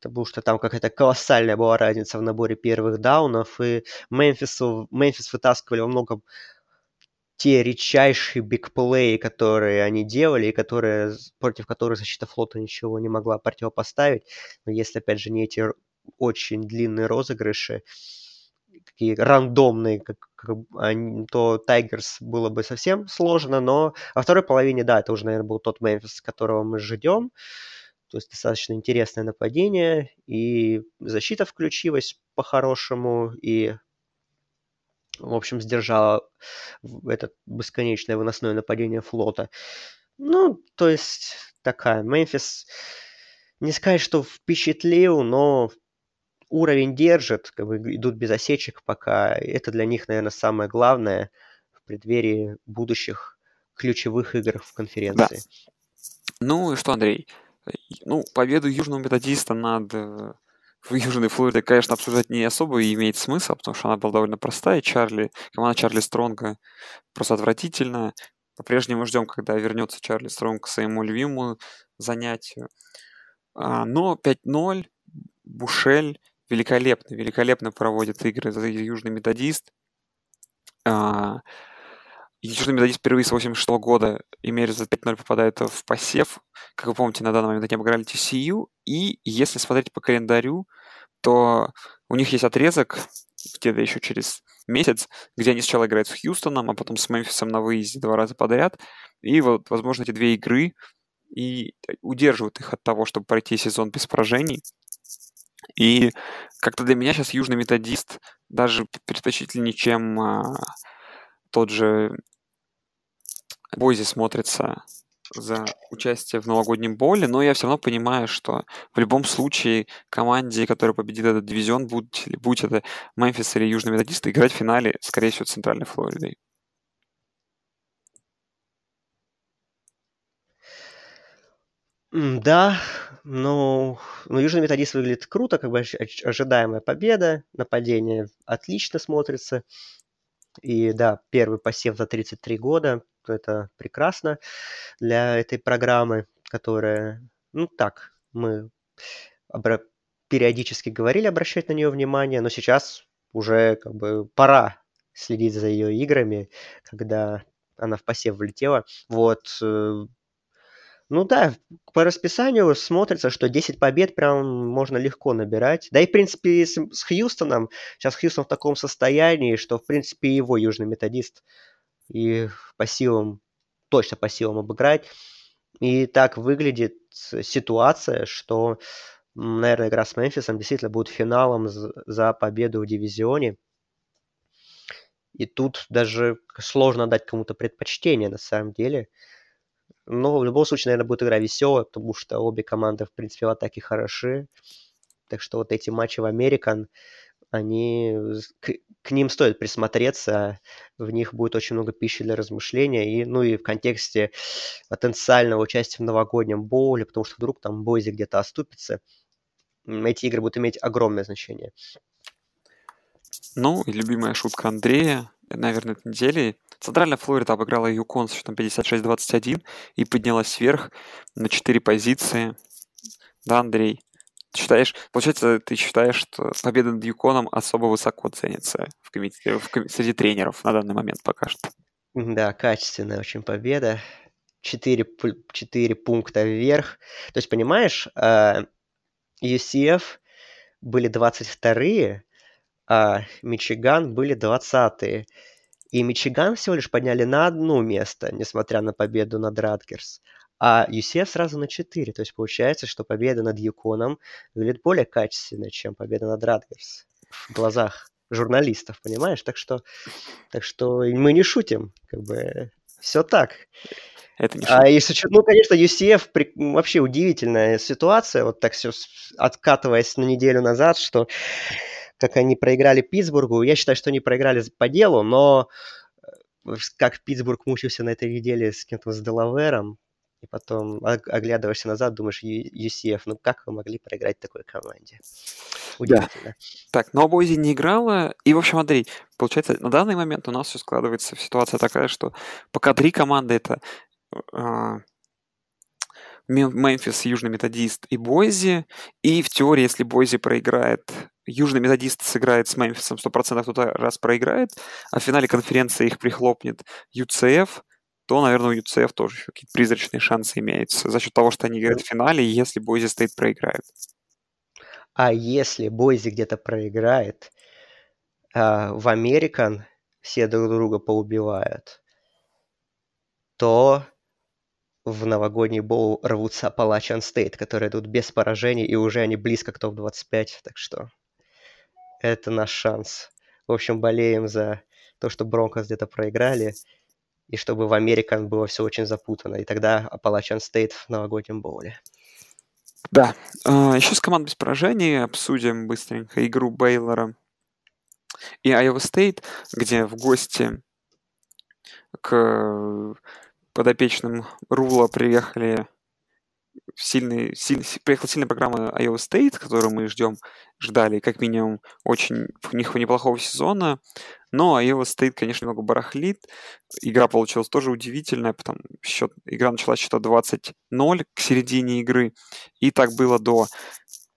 Потому что там какая-то колоссальная была разница в наборе первых даунов. И Мемфису, Мемфис вытаскивали во многом те редчайшие бигплеи, которые они делали, и которые, против которых защита флота ничего не могла противопоставить. Но если, опять же, не эти очень длинные розыгрыши, такие рандомные, как, как, то Тайгерс было бы совсем сложно, но во второй половине, да, это уже, наверное, был тот Мемфис, которого мы ждем. То есть достаточно интересное нападение, и защита включилась по-хорошему, и в общем, сдержала это бесконечное выносное нападение флота. Ну, то есть такая, Мемфис, не сказать, что впечатлил, но уровень держит, как бы идут без осечек пока. Это для них, наверное, самое главное в преддверии будущих ключевых игр в конференции. Да. Ну и что, Андрей? Ну, победу Южного Методиста над э, в Южной Флориде, конечно, обсуждать не особо имеет смысл, потому что она была довольно простая. Чарли, команда Чарли Стронга просто отвратительная. По-прежнему ждем, когда вернется Чарли Стронг к своему любимому занятию. А, но 5-0, Бушель великолепно, великолепно проводит игры за Южный Методист. А, Южный Методист впервые с 86 года имея результат 5-0 попадает в посев. Как вы помните, на данный момент они обыграли TCU. И если смотреть по календарю, то у них есть отрезок, где-то еще через месяц, где они сначала играют с Хьюстоном, а потом с Мемфисом на выезде два раза подряд. И вот, возможно, эти две игры и удерживают их от того, чтобы пройти сезон без поражений. И как-то для меня сейчас Южный Методист даже предпочтительнее, чем а, тот же Бойзи смотрится за участие в новогоднем боле, но я все равно понимаю, что в любом случае команде, которая победит этот дивизион, будь, будь это Мемфис или Южный Методист, играть в финале, скорее всего, Центральной Флоридой. Да, но, но Южный Методист выглядит круто, как бы ожидаемая победа, нападение отлично смотрится. И да, первый посев за 33 года, это прекрасно для этой программы, которая, ну так, мы обра- периодически говорили обращать на нее внимание, но сейчас уже как бы пора следить за ее играми, когда она в посев влетела. Вот, э, ну да, по расписанию смотрится, что 10 побед прям можно легко набирать. Да и, в принципе, с, с Хьюстоном, сейчас Хьюстон в таком состоянии, что, в принципе, его южный методист и по силам, точно по силам обыграть. И так выглядит ситуация, что, наверное, игра с Мемфисом действительно будет финалом за победу в дивизионе. И тут даже сложно дать кому-то предпочтение на самом деле. Но в любом случае, наверное, будет игра веселая, потому что обе команды, в принципе, в атаке хороши. Так что вот эти матчи в Американ, они к, к ним стоит присмотреться, в них будет очень много пищи для размышления, и, ну и в контексте потенциального участия в новогоднем боуле, потому что вдруг там Бойзи где-то оступится, эти игры будут иметь огромное значение. Ну, и любимая шутка Андрея, наверное, этой недели Центральная Флорида обыграла Юкон с счетом 56-21 и поднялась вверх на 4 позиции. Да, Андрей? Ты считаешь, получается, ты считаешь, что победа над Юконом особо высоко ценится в комите, в ком... среди тренеров на данный момент пока что? Да, качественная очень победа. 4, 4 пункта вверх. То есть, понимаешь, UCF а, были 22-е, а Мичиган были 20-е. И Мичиган всего лишь подняли на одно место, несмотря на победу над Радгерс. А UCF сразу на 4. То есть получается, что победа над Юконом выглядит более качественно, чем победа над Радгерс в глазах журналистов, понимаешь? Так что, так что мы не шутим, как бы все так. Это не а если, ну, конечно, UCF при, вообще удивительная ситуация, вот так все откатываясь на неделю назад, что как они проиграли Питтсбургу. Я считаю, что они проиграли по делу, но э, как Питтсбург мучился на этой неделе с кем-то с Делавером, И потом оглядываешься назад, думаешь, UCF, ну как вы могли проиграть такой команде? Удивительно. Да. Так, но Бойзи не играла. И, в общем, Андрей, получается, на данный момент у нас все складывается ситуация такая, что пока три команды это а, Мемфис, Южный Методист и Бойзи. И в теории, если Бойзи проиграет, Южный Методист сыграет с Мемфисом 100% кто-то раз проиграет, а в финале конференции их прихлопнет UCF, то, наверное, у UCF тоже какие-то призрачные шансы имеются за счет того, что они играют в финале, если Бойзи стоит проиграет. А если Бойзи где-то проиграет, а, в Американ все друг друга поубивают, то в новогодний боул рвутся Appalachian State, которые идут без поражений, и уже они близко к топ-25, так что это наш шанс. В общем, болеем за то, что Бронкос где-то проиграли, и чтобы в Американ было все очень запутано, и тогда Appalachian State в новогоднем боуле. Да, а, еще с команд без поражений обсудим быстренько игру Бейлора и Iowa State, где в гости к подопечным Рула приехали сильный, сильный, приехала сильная программа Iowa State, которую мы ждем, ждали как минимум очень у них неплохого сезона. Но Iowa State, конечно, немного барахлит. Игра получилась тоже удивительная, потому счет, игра началась счета 20-0 к середине игры. И так было до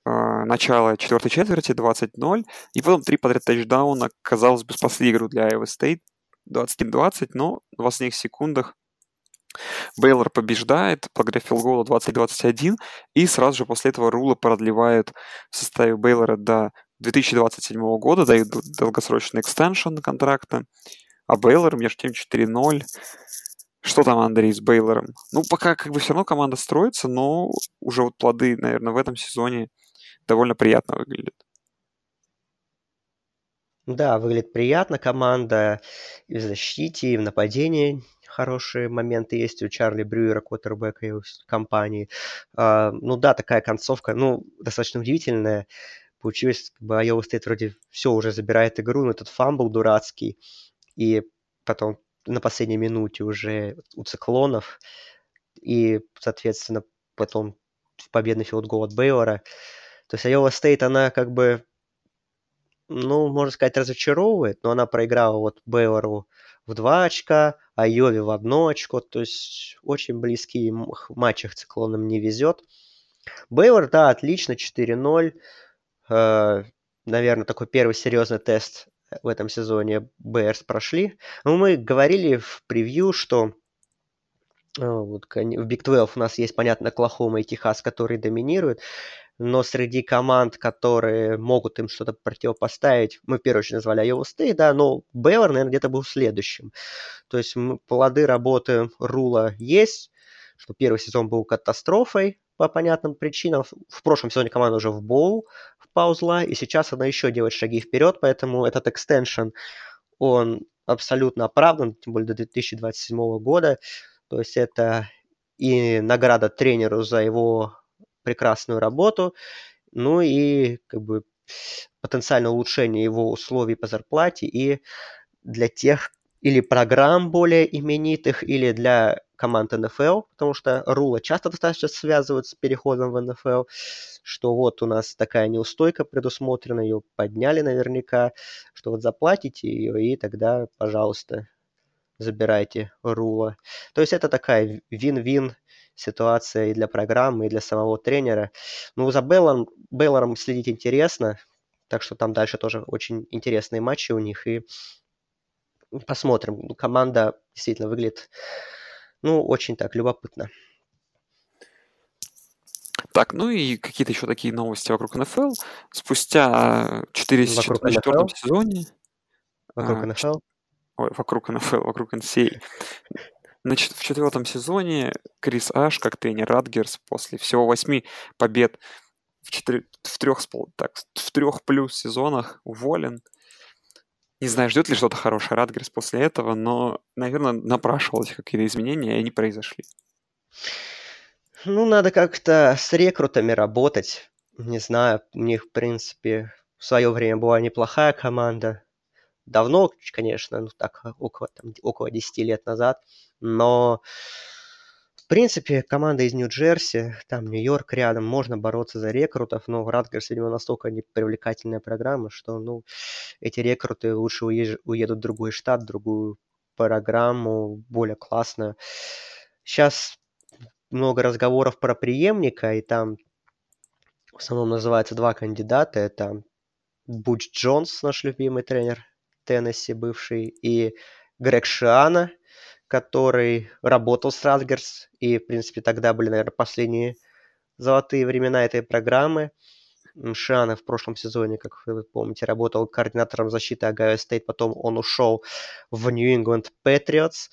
э, начала четвертой четверти 20-0. И потом три подряд тачдауна, казалось бы, спасли игру для Iowa State 21-20, но в последних секундах Бейлор побеждает благодаря филголу 20-21, и сразу же после этого Рула продлевает в составе Бейлора до 2027 года, дают долгосрочный экстеншн контракта, а Бейлор между тем 4-0. Что там, Андрей, с Бейлором? Ну, пока как бы все равно команда строится, но уже вот плоды, наверное, в этом сезоне довольно приятно выглядят. Да, выглядит приятно. Команда и в защите, и в нападении хорошие моменты есть у Чарли Брюера, квотербека и у компании. А, ну да, такая концовка, ну, достаточно удивительная. Получилось, как бы Iowa State вроде все уже забирает игру, но этот фамбл дурацкий. И потом на последней минуте уже у циклонов. И, соответственно, потом победный филдгол от Бейлора. То есть Iowa State, она как бы, ну, можно сказать, разочаровывает, но она проиграла вот Бейлору в два очка, а Йове в одно очко. То есть очень близкие матчах циклонам не везет. Бейвор, да, отлично, 4-0. Э, наверное, такой первый серьезный тест в этом сезоне Бэрс прошли. Но мы говорили в превью, что вот, в Big 12 у нас есть, понятно, Клахома и Техас, которые доминируют но среди команд, которые могут им что-то противопоставить, мы в первую очередь назвали Iowa State, да, но Бейвер, наверное, где-то был следующим. То есть плоды работы Рула есть, что первый сезон был катастрофой по понятным причинам. В прошлом сезоне команда уже в боул вползла, и сейчас она еще делает шаги вперед, поэтому этот экстеншн, он абсолютно оправдан, тем более до 2027 года. То есть это и награда тренеру за его прекрасную работу, ну и как бы потенциальное улучшение его условий по зарплате и для тех или программ более именитых, или для команд НФЛ, потому что Рула часто достаточно связывают с переходом в НФЛ, что вот у нас такая неустойка предусмотрена, ее подняли наверняка, что вот заплатите ее, и тогда, пожалуйста, забирайте Рула. То есть это такая вин-вин ситуация и для программы, и для самого тренера. Ну, за Бейлором, Бейлором следить интересно, так что там дальше тоже очень интересные матчи у них, и посмотрим. Ну, команда действительно выглядит, ну, очень так любопытно. Так, ну и какие-то еще такие новости вокруг НФЛ. Спустя 4 вокруг четвертом сезоне... Вокруг а, НФЛ? Ой, вокруг НФЛ, вокруг NCAA. Значит, в четвертом сезоне Крис Аш, как тренер Радгерс, после всего восьми побед в, четыре, в, трех, так, в трех плюс сезонах уволен. Не знаю, ждет ли что-то хорошее Радгерс после этого, но, наверное, напрашивалось какие-то изменения, и они произошли. Ну, надо как-то с рекрутами работать. Не знаю, у них, в принципе, в свое время была неплохая команда давно, конечно, ну так, около, там, около 10 лет назад, но В принципе, команда из Нью-Джерси, там Нью-Йорк рядом, можно бороться за рекрутов, но Радгерс, видимо, настолько непривлекательная программа, что, ну, эти рекруты лучше уезж... уедут в другой штат, в другую программу, более классную. Сейчас много разговоров про преемника, и там в основном называется два кандидата. Это Буч Джонс, наш любимый тренер Теннесси бывший, и Грег Шиано, который работал с Радгерс, и, в принципе, тогда были, наверное, последние золотые времена этой программы. Шиано в прошлом сезоне, как вы помните, работал координатором защиты Огайо Стейт, потом он ушел в Нью-Ингланд Патриотс,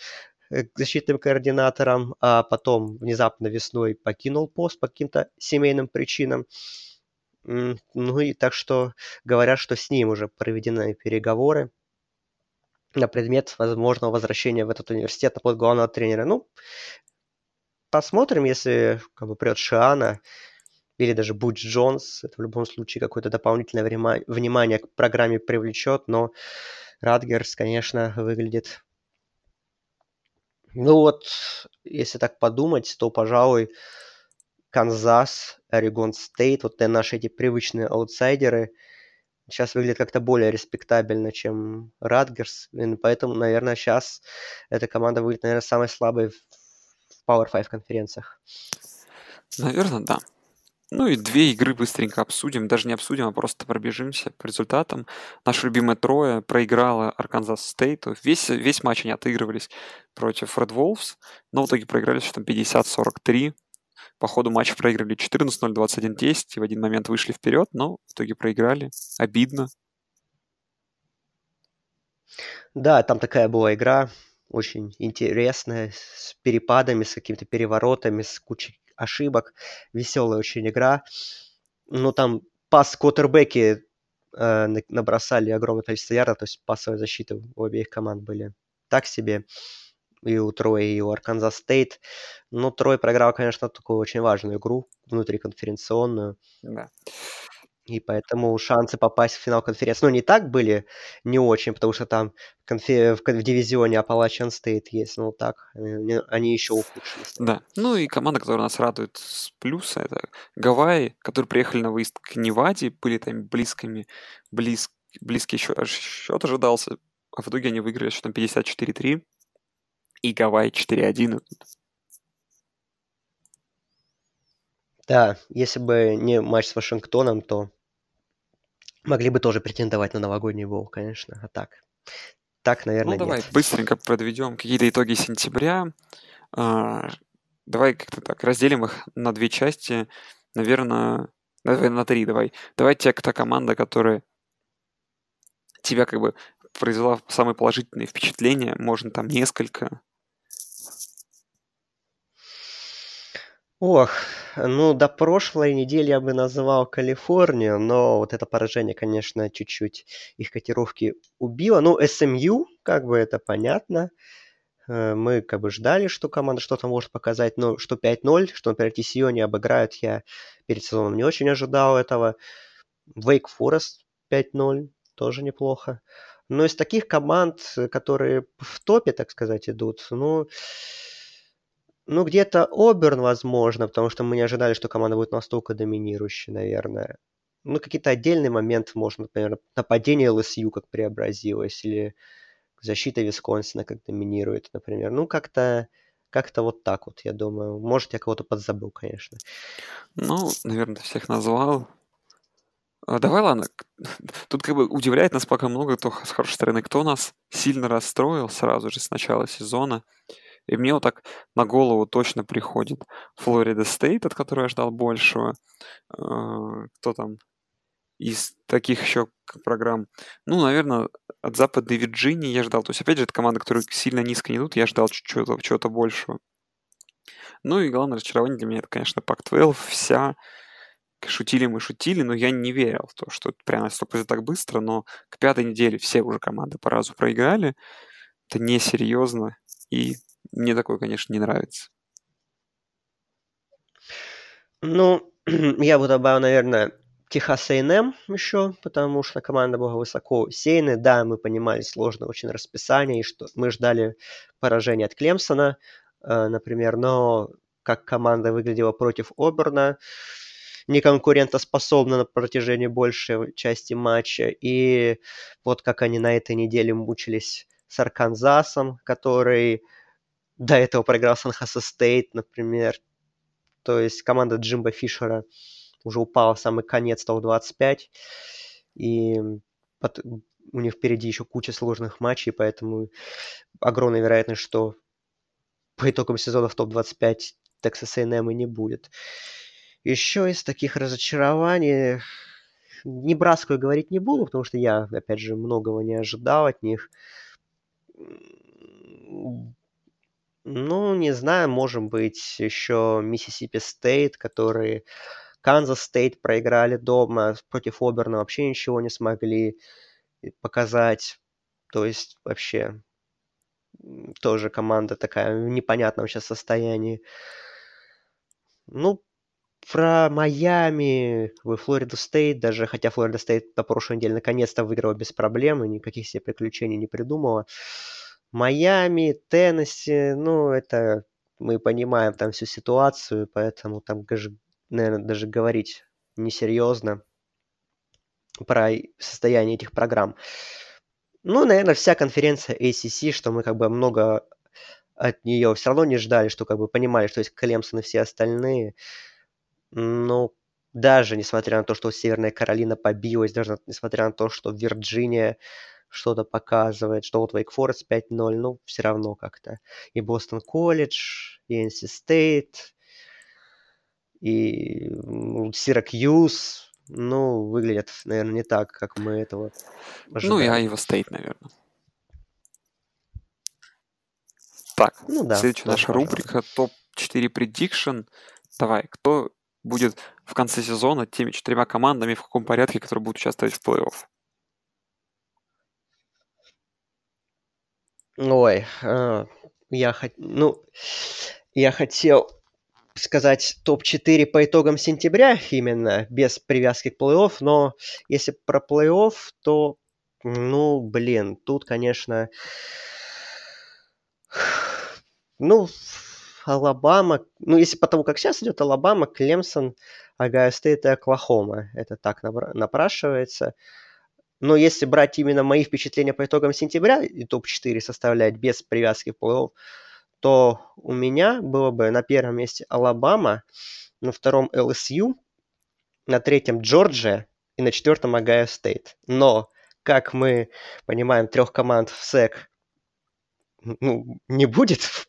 Э, защитным координатором, а потом внезапно весной покинул пост по каким-то семейным причинам. Ну и так что говорят, что с ним уже проведены переговоры на предмет возможного возвращения в этот университет на пост главного тренера. Ну, посмотрим, если как бы придет Шиана или даже Будж Джонс. Это в любом случае какое-то дополнительное внимание к программе привлечет, но Радгерс, конечно, выглядит ну вот, если так подумать, то, пожалуй, Канзас, Орегон Стейт, вот наши эти привычные аутсайдеры, сейчас выглядят как-то более респектабельно, чем Радгерс. Поэтому, наверное, сейчас эта команда выглядит, наверное, самой слабой в Power 5 конференциях. Наверное, да. Ну и две игры быстренько обсудим. Даже не обсудим, а просто пробежимся по результатам. Наша любимая Троя проиграла Арканзас Стейту. Весь, весь матч они отыгрывались против Red Wolves, но в итоге проиграли счетом 50-43. По ходу матча проиграли 14-0, 21-10 и в один момент вышли вперед, но в итоге проиграли. Обидно. Да, там такая была игра, очень интересная, с перепадами, с какими-то переворотами, с кучей ошибок. Веселая очень игра. Ну, там пас квотербеки э, набросали огромное количество ярдов, то есть пасовые защиты у обеих команд были так себе. И у Троя, и у Арканзас Стейт. Ну, Трой проиграл, конечно, такую очень важную игру, внутриконференционную. Да. И поэтому шансы попасть в финал конференции, ну, не так были, не очень, потому что там конфе... в, в дивизионе Appalachian State есть, ну, так, они, они еще ухудшились. Да, ну и команда, которая нас радует с плюса, это Гавайи, которые приехали на выезд к Неваде, были там близкими, близ... близкий счет, счет ожидался, а в итоге они выиграли счетом 54-3, и Гавайи 4-1. Да, если бы не матч с Вашингтоном, то могли бы тоже претендовать на новогодний бол, конечно. А так, так, наверное, Ну, давай нет. быстренько подведем какие-то итоги сентября. А, давай как-то так разделим их на две части. Наверное, давай на три давай. Давай те, кто команда, которая тебя как бы произвела самые положительные впечатления. Можно там несколько. Ох, ну, до прошлой недели я бы называл Калифорнию, но вот это поражение, конечно, чуть-чуть их котировки убило. Ну, СМЮ, как бы это понятно. Э, мы как бы ждали, что команда что-то может показать, но что 5-0, что, например, TCU не обыграют, я перед сезоном не очень ожидал этого. Wake Forest 5-0, тоже неплохо. Но из таких команд, которые в топе, так сказать, идут, ну, ну, где-то Оберн, возможно, потому что мы не ожидали, что команда будет настолько доминирующей, наверное. Ну, какие-то отдельные моменты, можно, например, нападение ЛСЮ как преобразилось, или защита Висконсина как доминирует, например. Ну, как-то как-то вот так вот, я думаю. Может, я кого-то подзабыл, конечно. Ну, наверное, всех назвал. А, давай, ладно. Тут как бы удивляет нас пока много, кто с хорошей стороны, кто нас сильно расстроил сразу же с начала сезона. И мне вот так на голову точно приходит Флорида Стейт, от которой я ждал большего. А, кто там из таких еще программ? Ну, наверное, от Западной Вирджинии я ждал. То есть, опять же, это команда, которая сильно низко не идут, я ждал чего-то чего большего. Ну и главное разочарование для меня, это, конечно, Пак-12, вся. Шутили мы, шутили, но я не верил в то, что это прямо настолько так быстро, но к пятой неделе все уже команды по разу проиграли. Это несерьезно, и мне такое, конечно, не нравится. Ну, я бы добавил, наверное, Техас A&M еще, потому что команда была высоко сеяна. Да, мы понимали сложное очень расписание, и что мы ждали поражения от Клемсона, э, например, но как команда выглядела против Оберна, неконкурентоспособна на протяжении большей части матча. И вот как они на этой неделе мучились с Арканзасом, который до этого проиграл Сан-Хосе Стейт, например. То есть команда Джимба Фишера уже упала в самый конец топ-25. И у них впереди еще куча сложных матчей, поэтому огромная вероятность, что по итогам сезона в топ-25 Texas A&M и не будет. Еще из таких разочарований Небраску говорить не буду, потому что я, опять же, многого не ожидал от них. Ну, не знаю, может быть, еще Миссисипи Стейт, которые Канзас Стейт проиграли дома, против Оберна вообще ничего не смогли показать. То есть вообще тоже команда такая в непонятном сейчас состоянии. Ну, про Майами, вы Флорида Стейт, даже хотя Флорида Стейт на прошлой неделе наконец-то выиграла без проблем и никаких себе приключений не придумала. Майами, Теннесси, ну, это мы понимаем там всю ситуацию, поэтому там, наверное, даже говорить несерьезно про состояние этих программ. Ну, наверное, вся конференция ACC, что мы как бы много от нее все равно не ждали, что как бы понимали, что есть Клемсон и все остальные. Ну, даже несмотря на то, что Северная Каролина побилась, даже несмотря на то, что Вирджиния что-то показывает, что вот Wake Forest 5-0, ну, все равно как-то. И Бостон Колледж, и NC State, и Сиракьюз, ну, выглядят, наверное, не так, как мы этого ожидали. Ну, и Айва Стейт, наверное. Так, ну, да, следующая наша пожалуйста. рубрика топ-4 prediction. Давай, кто будет в конце сезона теми четырьмя командами, в каком порядке, которые будут участвовать в плей-офф? Ой, э, я, хот... ну, я хотел сказать топ-4 по итогам сентября именно, без привязки к плей-офф, но если про плей-офф, то, ну, блин, тут, конечно, ну, Алабама, ну, если потому как сейчас идет Алабама, Клемсон, Огайо Стейт и Оклахома, это так напрашивается. Но если брать именно мои впечатления по итогам сентября и топ-4 составлять без привязки к плей-офф, то у меня было бы на первом месте Алабама, на втором LSU, на третьем Джорджия и на четвертом Огайо Стейт. Но, как мы понимаем, трех команд в SEC ну, не будет в,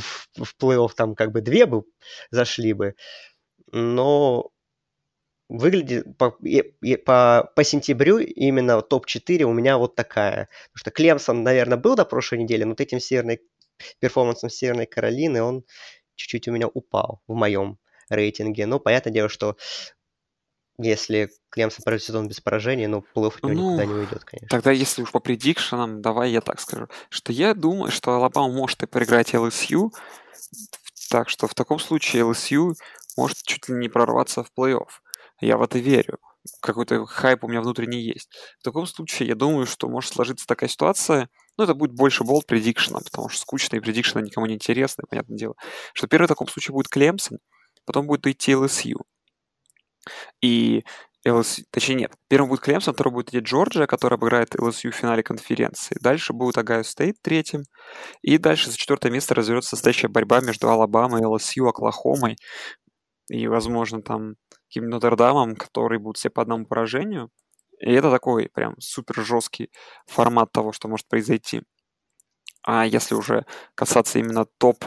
в, в плей-офф, там как бы две бы зашли бы. Но выглядит по, по, по сентябрю именно топ-4 у меня вот такая. Потому что Клемсон, наверное, был до прошлой недели, но вот этим северной, перформансом Северной Каролины он чуть-чуть у меня упал в моем рейтинге. Но понятное дело, что если Клемсон пройдет сезон без поражений, ну, плей от него ну, никуда не уйдет, конечно. Тогда, если уж по предикшенам, давай я так скажу, что я думаю, что Алабама может и проиграть LSU, так что в таком случае LSU может чуть ли не прорваться в плей-офф. Я в это верю. Какой-то хайп у меня внутренний есть. В таком случае я думаю, что может сложиться такая ситуация, ну, это будет больше bold prediction а, потому что скучные prediction ы никому не интересны, понятное дело. Что первый в таком случае будет Клемсон, потом будет идти LSU. И LSU, точнее нет, первым будет Клемсон, второй будет идти Джорджия, которая обыграет LSU в финале конференции. Дальше будет Огайо Стейт третьим. И дальше за четвертое место развернется настоящая борьба между Алабамой, LSU, Оклахомой и, возможно, там каким-то Нотр-Дамом, которые будут все по одному поражению. И это такой прям супер жесткий формат того, что может произойти. А если уже касаться именно топ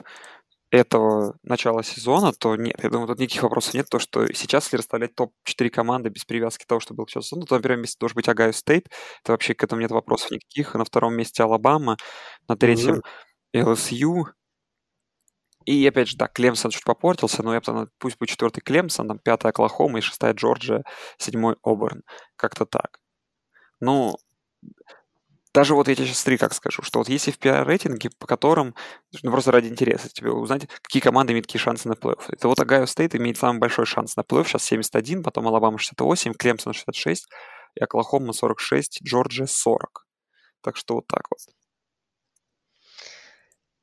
этого начала сезона, то нет, я думаю, тут никаких вопросов нет. То, что сейчас, если расставлять топ-4 команды без привязки того, что было к сезону, то на первом месте должен быть Огайо Стейт. Это вообще к этому нет вопросов никаких. На втором месте Алабама, на третьем LSU, и опять же, да, Клемсон чуть попортился, но я бы пусть будет четвертый Клемсон, там пятая Оклахома и шестая Джорджия, седьмой Оберн. Как-то так. Ну, даже вот тебе сейчас три как скажу, что вот есть FPI-рейтинги, по которым, ну просто ради интереса тебе узнать, какие команды имеют какие шансы на плей-офф. Это вот Огайо Стейт имеет самый большой шанс на плей-офф, сейчас 71, потом Алабама 68, Клемсон 66, и Оклахома 46, Джорджия 40. Так что вот так вот.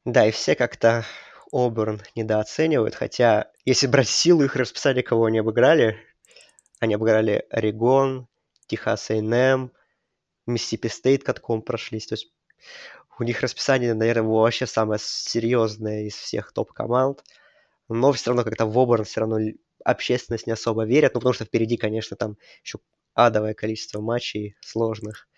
Да, и все как-то Оберн недооценивают, хотя если брать силу их расписания, кого они обыграли, они обыграли Орегон, Техас A&M, Миссисипи Стейт катком прошлись. То есть у них расписание, наверное, вообще самое серьезное из всех топ-команд. Но все равно как-то в Оберн все равно общественность не особо верит. Ну, потому что впереди, конечно, там еще адовое количество матчей сложных.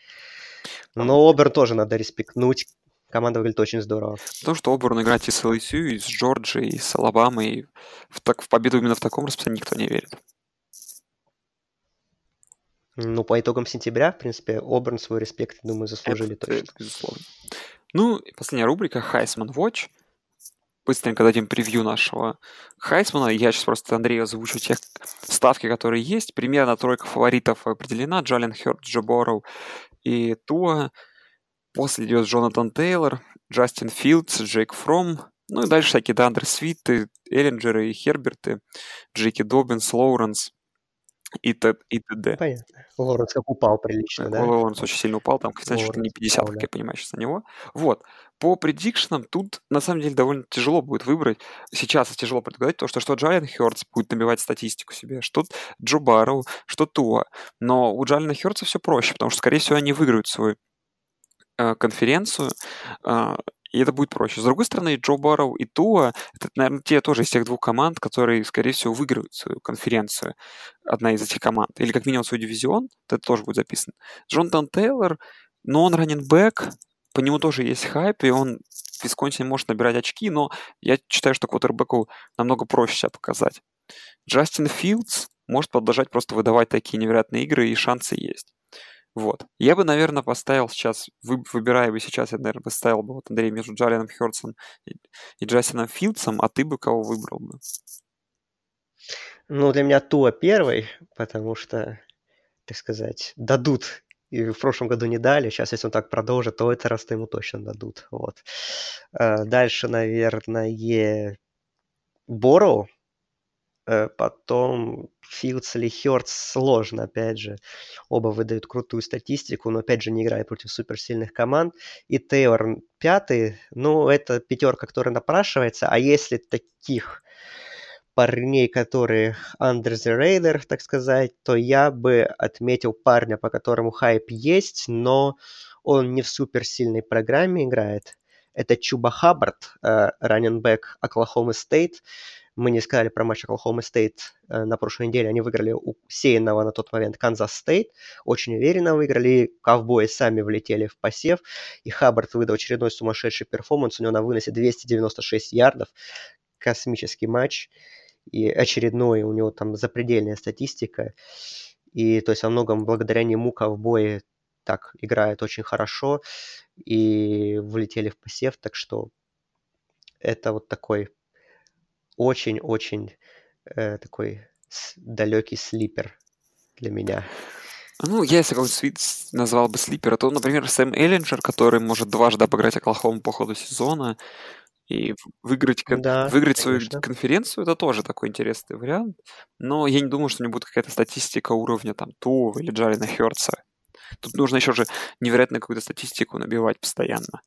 Но Оберн тоже надо респектнуть. Команда выглядит очень здорово. Потому что Оберн играть и с ЛСЮ, и с Джорджией, и с Алабамой. В, так, в победу именно в таком расписании никто не верит. Ну, по итогам сентября, в принципе, Оберн свой респект, думаю, заслужили это, точно. Это, безусловно. Ну, и последняя рубрика Хайсман Watch. Быстренько дадим превью нашего Хайсмана. Я сейчас просто Андрею озвучу те ставки, которые есть. Примерно тройка фаворитов определена. Джален Хёрд, Джо Борроу и Туа. После идет Джонатан Тейлор, Джастин Филдс, Джейк Фром. Ну и дальше всякие Дандер Свиты, Эллинджеры и Херберты, Джеки Добинс, Лоуренс и, т, и т.д. Понятно. Лоренс как упал прилично, да? Лоуренс очень сильно упал, там коэффициент чуть ли не 50, упал, как да. я понимаю сейчас на него. Вот. По предикшенам тут, на самом деле, довольно тяжело будет выбрать. Сейчас тяжело предугадать, потому что что Джален Хёртс будет набивать статистику себе, что Джо Барроу, что Туа. Но у Джалена Хёртса все проще, потому что, скорее всего, они выиграют свою э, конференцию, э, и это будет проще. С другой стороны, Джо Барроу и Туа, это, наверное, те тоже из тех двух команд, которые, скорее всего, выиграют свою конференцию. Одна из этих команд. Или как минимум свой дивизион, это тоже будет записано. Джонатан Тейлор, но он раненбэк, по нему тоже есть хайп, и он в Висконсине может набирать очки, но я считаю, что квотербеку намного проще себя показать. Джастин Филдс может продолжать просто выдавать такие невероятные игры, и шансы есть. Вот. Я бы, наверное, поставил сейчас, вы, выбирая бы сейчас, я, наверное, поставил бы, вот, Андрей, между Джаленом Хёртсом и, и Джастином Филдсом, а ты бы кого выбрал бы? Ну, для меня Туа первый, потому что, так сказать, дадут. И в прошлом году не дали. Сейчас, если он так продолжит, то это раз ему точно дадут. Вот. А Дальше, наверное, Боро. Потом Филдс или Хёртс сложно, опять же. Оба выдают крутую статистику, но, опять же, не играют против суперсильных команд. И Тейлор пятый. Ну, это пятерка, которая напрашивается. А если таких парней, которые under the radar, так сказать, то я бы отметил парня, по которому хайп есть, но он не в суперсильной программе играет. Это Чуба Хаббард, раннинбек Оклахома Стейт. Мы не сказали про матч Оклахома Стейт на прошлой неделе. Они выиграли у сеяного на тот момент Канзас Стейт. Очень уверенно выиграли. Ковбои сами влетели в посев. И Хаббард выдал очередной сумасшедший перформанс. У него на выносе 296 ярдов. Космический матч. И очередной у него там запредельная статистика. И то есть во многом благодаря нему ковбои так играют очень хорошо и влетели в посев. Так что это вот такой очень-очень э, такой далекий слипер для меня. Ну, я если свит назвал бы слипера, то, например, Сэм Эллинджер, который может дважды обыграть Оклахому по ходу сезона и выиграть, Да, выиграть свою конференцию, это тоже такой интересный вариант. Но я не думаю, что у него будет какая-то статистика уровня там Тува или Джарина Хёртса. Тут нужно еще же невероятную какую-то статистику набивать постоянно.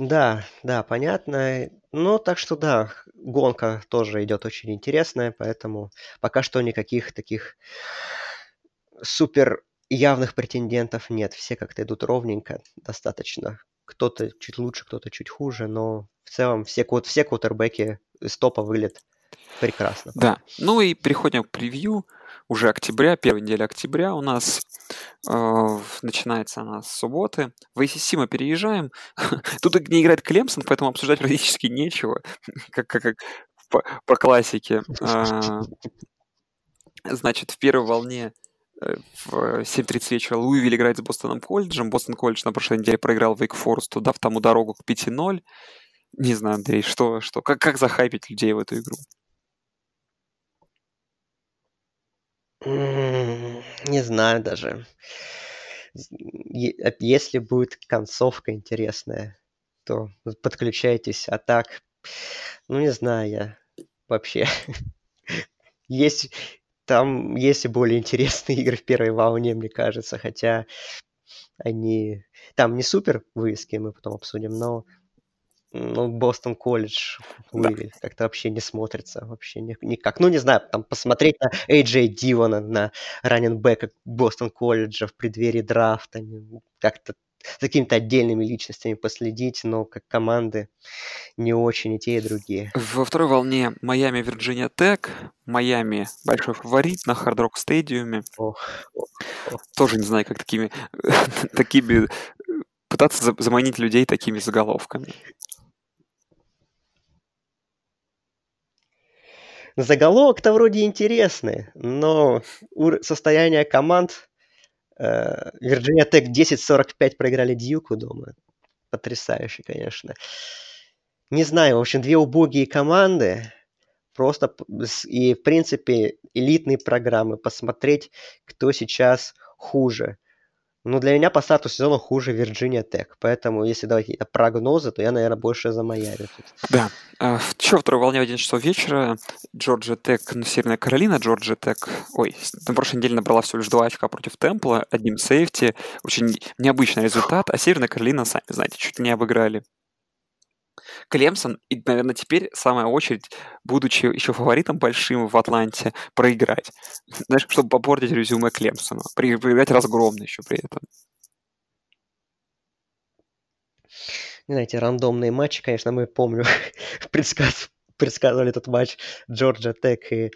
Да, да, понятно. Ну, так что да, гонка тоже идет очень интересная, поэтому пока что никаких таких супер явных претендентов нет. Все как-то идут ровненько, достаточно. Кто-то чуть лучше, кто-то чуть хуже, но в целом все, все квотербеки из топа выглядят прекрасно. Да. Ну и переходим к превью. Уже октября, первая неделя октября у нас э, начинается она с субботы. В ACC мы переезжаем. Тут не играет Клемсон, поэтому обсуждать практически нечего, как, как, как по, по классике. А, значит, в первой волне э, в 7.30 вечера Луивиль играет с Бостоном колледжем. Бостон колледж на прошлой неделе проиграл Вейк Форесту, дав тому дорогу к 5-0. Не знаю, Андрей, что, что, как, как захайпить людей в эту игру? Не знаю даже. Э, Если будет концовка интересная, то подключайтесь. А так, ну не знаю я вообще. Есть там есть и более интересные игры в первой волне, мне кажется, хотя они там не супер вывески, мы потом обсудим, но Ну, Бостон колледж Да. как-то вообще не смотрится, вообще ни- никак. Ну, не знаю, там посмотреть на Эйджей Дивона, на раненбека Бостон колледжа в преддверии драфта, как-то с какими-то отдельными личностями последить, но как команды не очень и те, и другие. Во второй волне Майами, Вирджиния Тек. Майами большой фаворит на Хард Рок Стадиуме. Тоже не знаю, как такими, такими э, пытаться за- заманить людей такими заголовками. Заголовок-то вроде интересный, но состояние команд Вирджиния Тек 10-45 проиграли Дьюку дома. Потрясающе, конечно. Не знаю, в общем, две убогие команды. Просто и, в принципе, элитные программы. Посмотреть, кто сейчас хуже. Ну, для меня по старту сезона хуже Вирджиния Тек. Поэтому, если давать какие-то прогнозы, то я, наверное, больше за Майами. Да. А, Еще во второй волне в 11 часов вечера Джорджия Тек, ну, Северная Каролина, Джорджия Тек, ой, на прошлой неделе набрала всего лишь 2 очка против Темпла, одним сейфти, очень необычный результат, а Северная Каролина, сами знаете, чуть не обыграли. Клемсон, и, наверное, теперь самая очередь, будучи еще фаворитом большим в Атланте, проиграть. Знаешь, чтобы попортить резюме Клемсона. Проиграть разгромно еще при этом. Знаете, рандомные матчи, конечно, мы помню, предсказ- предсказывали этот матч Джорджия Тек и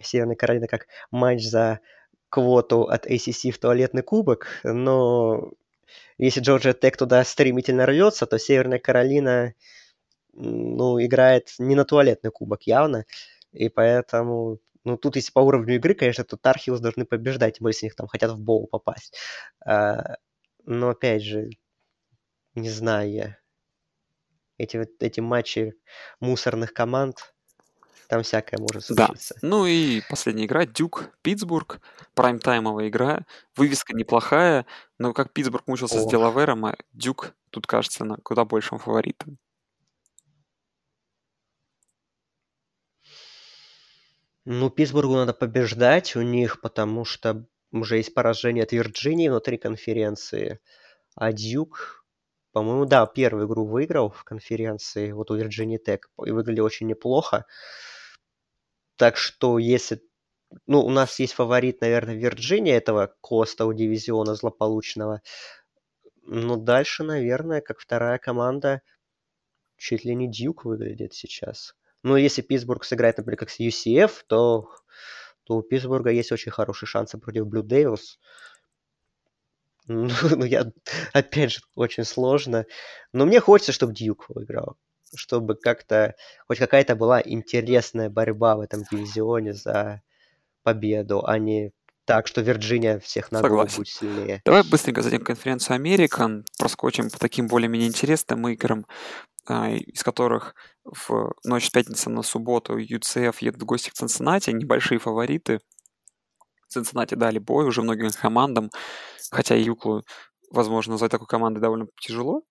Северной Каролины как матч за квоту от ACC в туалетный кубок, но если Джорджия Тек туда стремительно рвется, то Северная Каролина ну, играет не на туалетный кубок явно, и поэтому, ну, тут если по уровню игры, конечно, то Тархилс должны побеждать, тем более, если они там хотят в боул попасть. А, но, опять же, не знаю я. Эти, вот- эти матчи мусорных команд, там всякое может Да. случиться. Ну и последняя игра, Дюк, Питтсбург, прайм-таймовая игра, вывеска неплохая, но как Питтсбург мучился с Ох. Делавером, а Дюк тут кажется на куда большим фаворитом. Ну, Питтсбургу надо побеждать у них, потому что уже есть поражение от Вирджинии внутри конференции. А Дьюк, по-моему, да, первую игру выиграл в конференции, вот у Вирджинии Тек, и выглядел очень неплохо. Так что если... Ну, у нас есть фаворит, наверное, Вирджиния этого Coastal дивизиона злополучного. Ну, дальше, наверное, как вторая команда, чуть ли не Дьюк выглядит сейчас. Ну, если Питтсбург сыграет, например, как с UCF, то, то у Питтсбурга есть очень хорошие шансы против Блю Девилс. Ну, ну, я, опять же, очень сложно. Но мне хочется, чтобы Дьюк выиграл. Чтобы как-то, хоть какая-то была интересная борьба в этом дивизионе за победу, а не так, что Вирджиния всех на голову Согласен. будет сильнее. Давай быстренько зайдем в конференцию Американ, проскочим по таким более-менее интересным играм, из которых в ночь с пятницы на субботу UCF едут в гости к Цинциннати, небольшие фавориты. Цинциннати дали бой уже многим командам, хотя и UCLA, возможно, назвать такой командой довольно тяжело.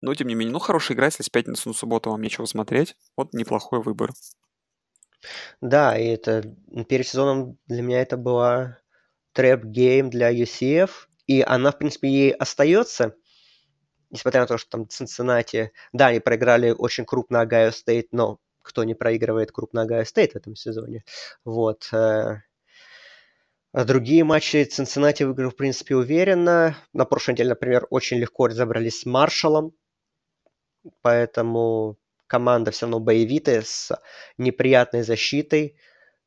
Но, тем не менее, ну, хорошая игра, если с пятницы на субботу вам нечего смотреть. Вот неплохой выбор. Да, и это перед сезоном для меня это была trap game для UCF, и она, в принципе, ей остается, несмотря на то, что там Цинциннати, да, они проиграли очень крупно Огайо Стейт, но кто не проигрывает крупно Огайо Стейт в этом сезоне, вот. э, А другие матчи Цинциннати выиграл, в принципе, уверенно. На прошлой неделе, например, очень легко разобрались с Маршалом, поэтому команда все равно боевитая, с неприятной защитой,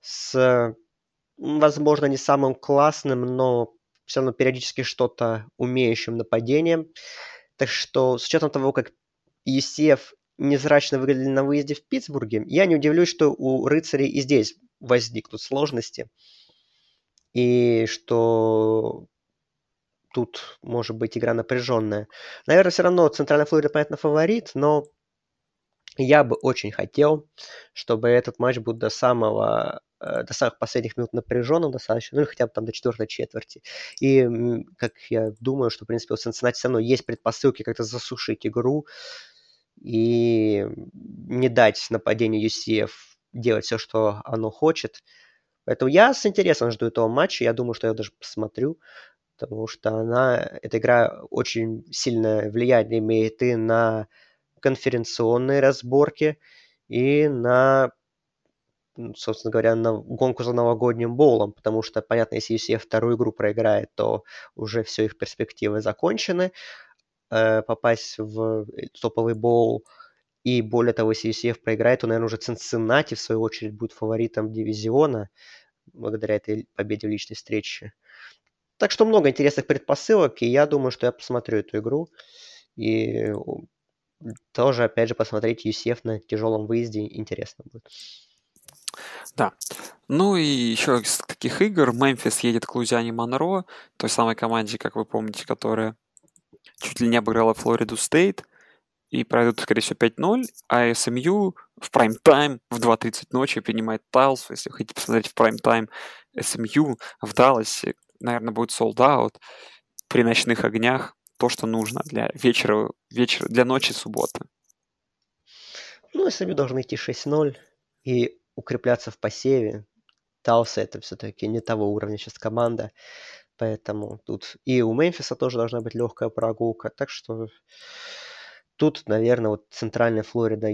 с, возможно, не самым классным, но все равно периодически что-то умеющим нападением. Так что, с учетом того, как ECF незрачно выглядели на выезде в Питтсбурге, я не удивлюсь, что у рыцарей и здесь возникнут сложности. И что тут может быть игра напряженная. Наверное, все равно Центральная Флорида, понятно, фаворит, но я бы очень хотел, чтобы этот матч был до самого до самых последних минут напряженным достаточно, ну или хотя бы там до четвертой четверти. И как я думаю, что, в принципе, у Cincinnati все равно есть предпосылки как-то засушить игру и не дать нападению UCF делать все, что оно хочет. Поэтому я с интересом жду этого матча. Я думаю, что я даже посмотрю, потому что она, эта игра очень сильное влияние имеет и на конференционные разборки и на, собственно говоря, на гонку за новогодним боулом, потому что, понятно, если UCF вторую игру проиграет, то уже все их перспективы закончены. Э, попасть в топовый боул – и более того, если UCF проиграет, то, наверное, уже Цинциннати, в свою очередь, будет фаворитом дивизиона благодаря этой победе в личной встрече. Так что много интересных предпосылок, и я думаю, что я посмотрю эту игру. И тоже, опять же, посмотреть UCF на тяжелом выезде интересно будет. Да. Ну и еще из таких игр Мемфис едет к Лузиане Монро, той самой команде, как вы помните, которая чуть ли не обыграла Флориду Стейт и пройдут, скорее всего, 5-0, а SMU в прайм-тайм в 2.30 ночи принимает Талсу. Если вы хотите посмотреть в прайм-тайм SMU в Далласе, наверное, будет sold-out при ночных огнях. То, что нужно для вечера, вечера для ночи субботы. Ну, SMU должны идти 6-0 и укрепляться в посеве. Талса это все-таки не того уровня сейчас команда. Поэтому тут и у Мемфиса тоже должна быть легкая прогулка. Так что Тут, наверное, вот центральная Флорида,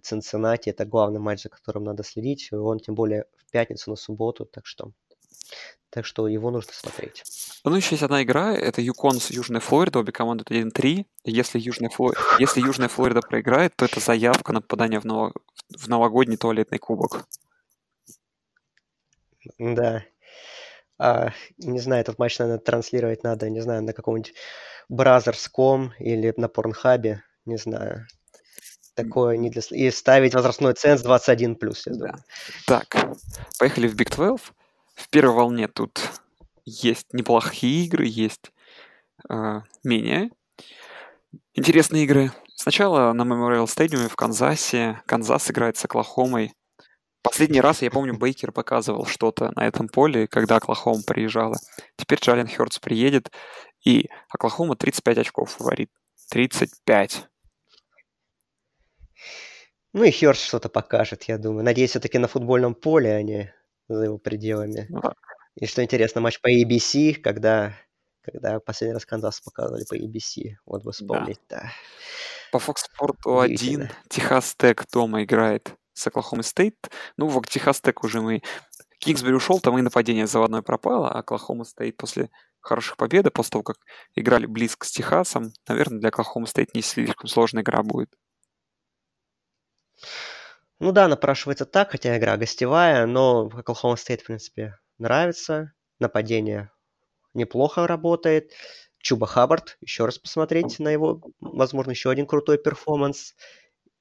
Цинциннати – это главный матч, за которым надо следить. Он тем более в пятницу на субботу, так что, так что его нужно смотреть. Ну, еще есть одна игра, это Юкон с Южной Флоридой, обе команды 1-3. Если Южная, Флор... Если Южная Флорида проиграет, то это заявка на попадание в, ново... в новогодний туалетный кубок. Да. А, не знаю, этот матч, наверное, транслировать надо, не знаю, на каком-нибудь Brothers.com или на Порнхабе не знаю. Такое не для... И ставить возрастной ценз 21+, я да. Так, поехали в Big 12. В первой волне тут есть неплохие игры, есть э, менее интересные игры. Сначала на Memorial Stadium в Канзасе. Канзас играет с Оклахомой. Последний раз, я помню, Бейкер показывал что-то на этом поле, когда Оклахома приезжала. Теперь Джален Хёртс приедет, и Оклахома 35 очков фаворит. 35. Ну и Хёрст что-то покажет, я думаю. Надеюсь, все-таки на футбольном поле, а не за его пределами. Ну и что интересно, матч по ABC, когда, когда последний раз Канзас показывали по ABC. Вот вы вспомнить, да. да. По Fox Sport 1 Техас Тек дома играет с Оклахома Стейт. Ну, в Техас Тек уже мы... Кингсбери ушел, там и нападение заводное пропало, а Оклахома Стейт после хороших победы, после того, как играли близко с Техасом, наверное, для Оклахома Стейт не слишком сложная игра будет. Ну да, напрашивается так, хотя игра гостевая, но Оклахома Стейт, в принципе, нравится. Нападение неплохо работает. Чуба Хаббард, еще раз посмотреть на его, возможно, еще один крутой перформанс.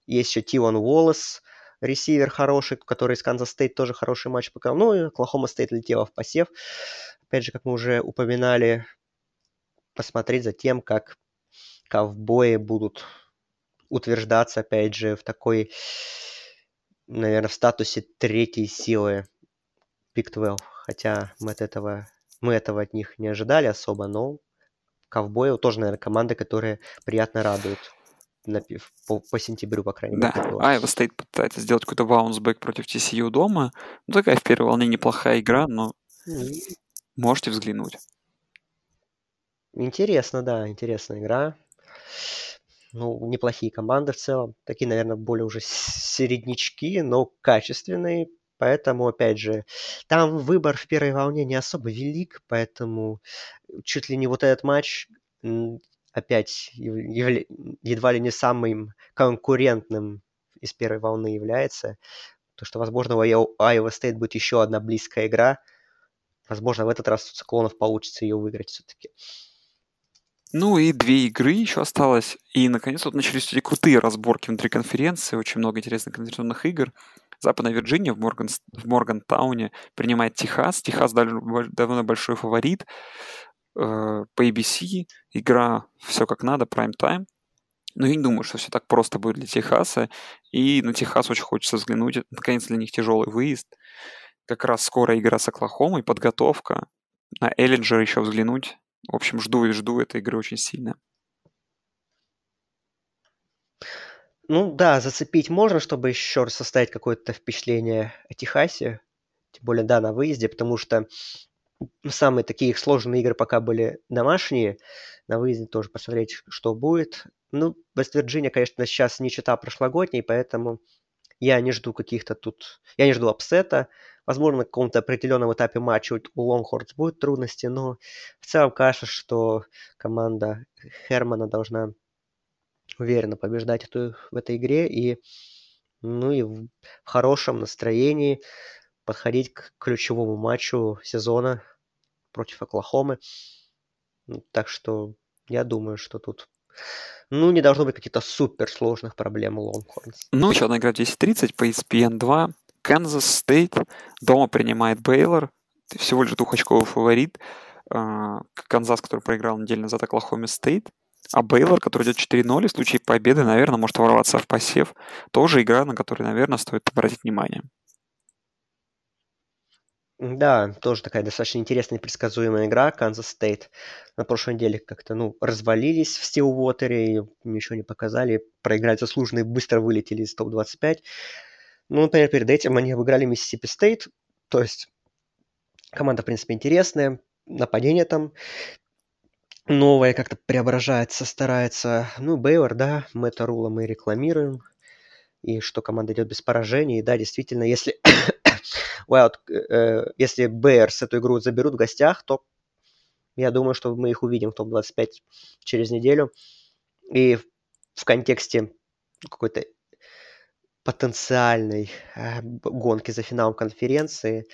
Есть еще Тайлан Уоллес, ресивер хороший, который из Канзас Стейт тоже хороший матч показал. Ну и Оклахома Стейт влетела в посев. Опять же, как мы уже упоминали, посмотреть за тем, как ковбои будут утверждаться, опять же, в такой, наверное, в статусе третьей силы Big 12. Хотя мы от этого, мы этого от них не ожидали особо, но ковбои тоже, наверное, команда, которая приятно радует на, по, по сентябрю, по крайней мере. Да, Айва Стейт пытается сделать какой-то баунсбэк против TCU дома. Ну, такая в первой волне неплохая игра, но mm. можете взглянуть. Интересно, да, интересная игра ну, неплохие команды в целом. Такие, наверное, более уже середнячки, но качественные. Поэтому, опять же, там выбор в первой волне не особо велик, поэтому чуть ли не вот этот матч опять едва ли не самым конкурентным из первой волны является. То, что, возможно, у Iowa State будет еще одна близкая игра. Возможно, в этот раз у циклонов получится ее выиграть все-таки. Ну и две игры еще осталось. И, наконец, вот начались эти крутые разборки внутри конференции. Очень много интересных конференционных игр. Западная Вирджиния в, Морган, в Моргантауне принимает Техас. Техас довольно большой фаворит. Э, по ABC игра все как надо, прайм-тайм. Но я не думаю, что все так просто будет для Техаса. И на Техас очень хочется взглянуть. Наконец, для них тяжелый выезд. Как раз скоро игра с Оклахомой, подготовка. На Эллинджер еще взглянуть. В общем, жду и жду этой игры очень сильно. Ну да, зацепить можно, чтобы еще раз составить какое-то впечатление о Техасе. Тем более, да, на выезде, потому что самые такие сложные игры пока были домашние. на выезде тоже посмотреть, что будет. Ну, Вест-Вирджиния, конечно, сейчас не чета прошлогодней, поэтому я не жду каких-то тут... Я не жду апсета. Возможно, на каком-то определенном этапе матча у Лонгхордс будут трудности, но в целом кажется, что команда Хермана должна уверенно побеждать эту, в этой игре и, ну, и в хорошем настроении подходить к ключевому матчу сезона против Оклахомы. Так что я думаю, что тут ну, не должно быть каких-то супер сложных проблем у Лонгхорнс. Ну, еще одна игра 10.30 по ESPN 2. Канзас Стейт дома принимает Бейлор. Всего лишь двухочковый фаворит. А, Канзас, который проиграл неделю назад Оклахоме Стейт. А Бейлор, который идет 4-0, в случае победы, наверное, может ворваться в посев. Тоже игра, на которую, наверное, стоит обратить внимание. Да, тоже такая достаточно интересная и предсказуемая игра. Канзас Стейт на прошлой неделе как-то, ну, развалились в Стилуотере и ничего не показали. Проиграли заслуженно и быстро вылетели из топ-25. Ну, например, перед этим они обыграли Миссисипи Стейт. То есть команда, в принципе, интересная. Нападение там новое как-то преображается, старается. Ну, Бейвер, да, Мэтта Рула мы рекламируем. И что команда идет без поражений. И да, действительно, если Wild, э, если Bears эту игру заберут в гостях, то я думаю, что мы их увидим в топ-25 через неделю. И в контексте какой-то потенциальной э, гонки за финалом конференции,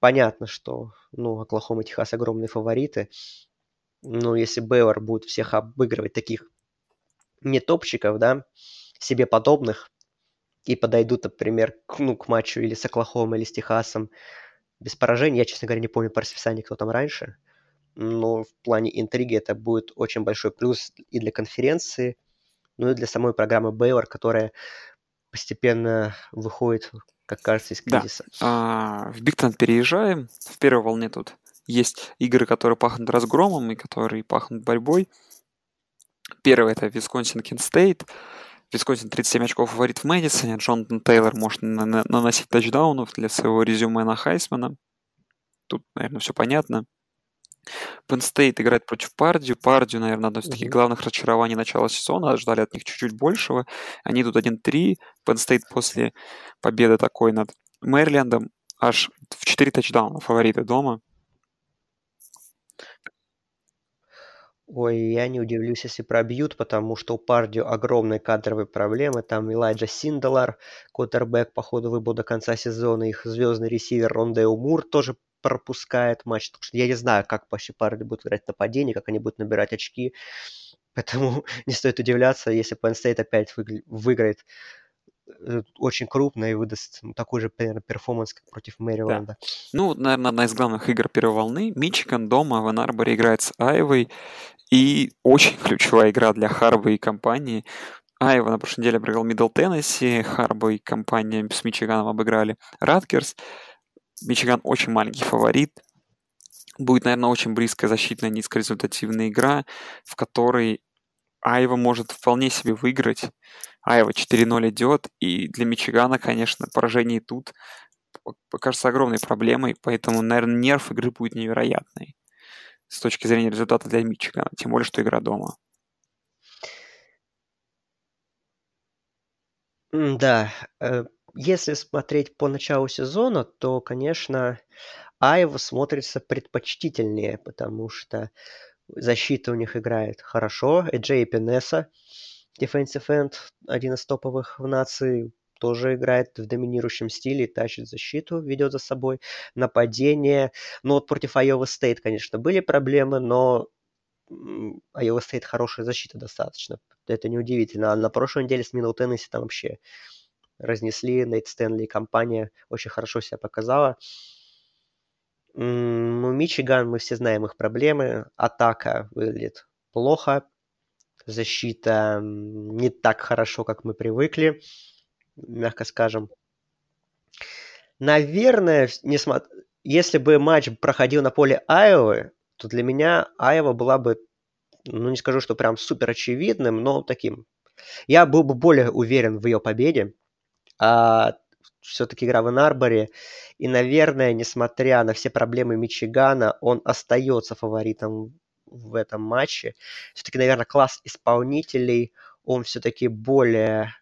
понятно, что ну, Оклахома и Техас огромные фавориты. Но если Бейвор будет всех обыгрывать таких не топчиков, да, себе подобных, и подойдут, например, к, ну, к матчу или с Оклахомой, или с Техасом без поражений. Я, честно говоря, не помню по расписанию, кто там раньше. Но в плане интриги это будет очень большой плюс и для конференции, ну и для самой программы Бейлор, которая постепенно выходит, как кажется, из кризиса. Да. А, в Биг переезжаем. В первой волне тут есть игры, которые пахнут разгромом и которые пахнут борьбой. Первый это Висконсин Кент Стейт. Висконсин 37 очков фаворит в Мэдисоне. Джонатан Тейлор может наносить тачдаунов для своего резюме на Хайсмана. Тут, наверное, все понятно. Penn State играет против Пардию. Пардию, наверное, одно из таких главных разочарований начала сезона. Ждали от них чуть-чуть большего. Они тут 1-3. Penn State после победы такой над Мэрилендом аж в 4 тачдауна фавориты дома. Ой, я не удивлюсь, если пробьют, потому что у Пардио огромные кадровые проблемы. Там Элайджа Синдалар, Квотербек, по ходу выбыл до конца сезона. Их звездный ресивер Рондейл Мур тоже пропускает матч. Так что я не знаю, как вообще Пердью будут играть в нападении, как они будут набирать очки. Поэтому не стоит удивляться, если Penn State опять выиграет Э, очень крупно и выдаст такой же, наверное, перформанс, как против Мэриленда. Да. Ну, наверное, одна из главных игр первой волны. Мичиган дома в Энн-Арборе играет с Айвой. И очень ключевая игра для Харба и компании. Айова на прошлой неделе обыграл Мидл Теннесси, Харбо и компания с Мичиганом обыграли Ратгерс. Мичиган очень маленький фаворит. Будет, наверное, очень близкая защитная низкорезультативная игра, в которой Айова может вполне себе выиграть. Айова 4-0 идет, и для Мичигана, конечно, поражение тут покажется огромной проблемой, поэтому, наверное, нерв игры будет невероятный с точки зрения результата для Мичигана, тем более, что игра дома. Да, э, если смотреть по началу сезона, то, конечно, Айва смотрится предпочтительнее, потому что защита у них играет хорошо. Эджей Пенеса, defensive end, один из топовых в нации, тоже играет в доминирующем стиле, тащит защиту, ведет за собой нападение. Ну вот против Iowa State, конечно, были проблемы, но Iowa State хорошая защита достаточно. Это неудивительно. А на прошлой неделе с Мидл Теннесси там вообще разнесли. Нейт Стэнли и компания очень хорошо себя показала. Ну, Мичиган, мы все знаем их проблемы. Атака выглядит плохо. Защита не так хорошо, как мы привыкли, мягко скажем. Наверное, несмотря... если бы матч проходил на поле Айовы, то для меня Айова была бы, ну не скажу, что прям супер очевидным, но таким. Я был бы более уверен в ее победе. А все-таки игра в Энарборе. И, наверное, несмотря на все проблемы Мичигана, он остается фаворитом в этом матче. Все-таки, наверное, класс исполнителей, он все-таки более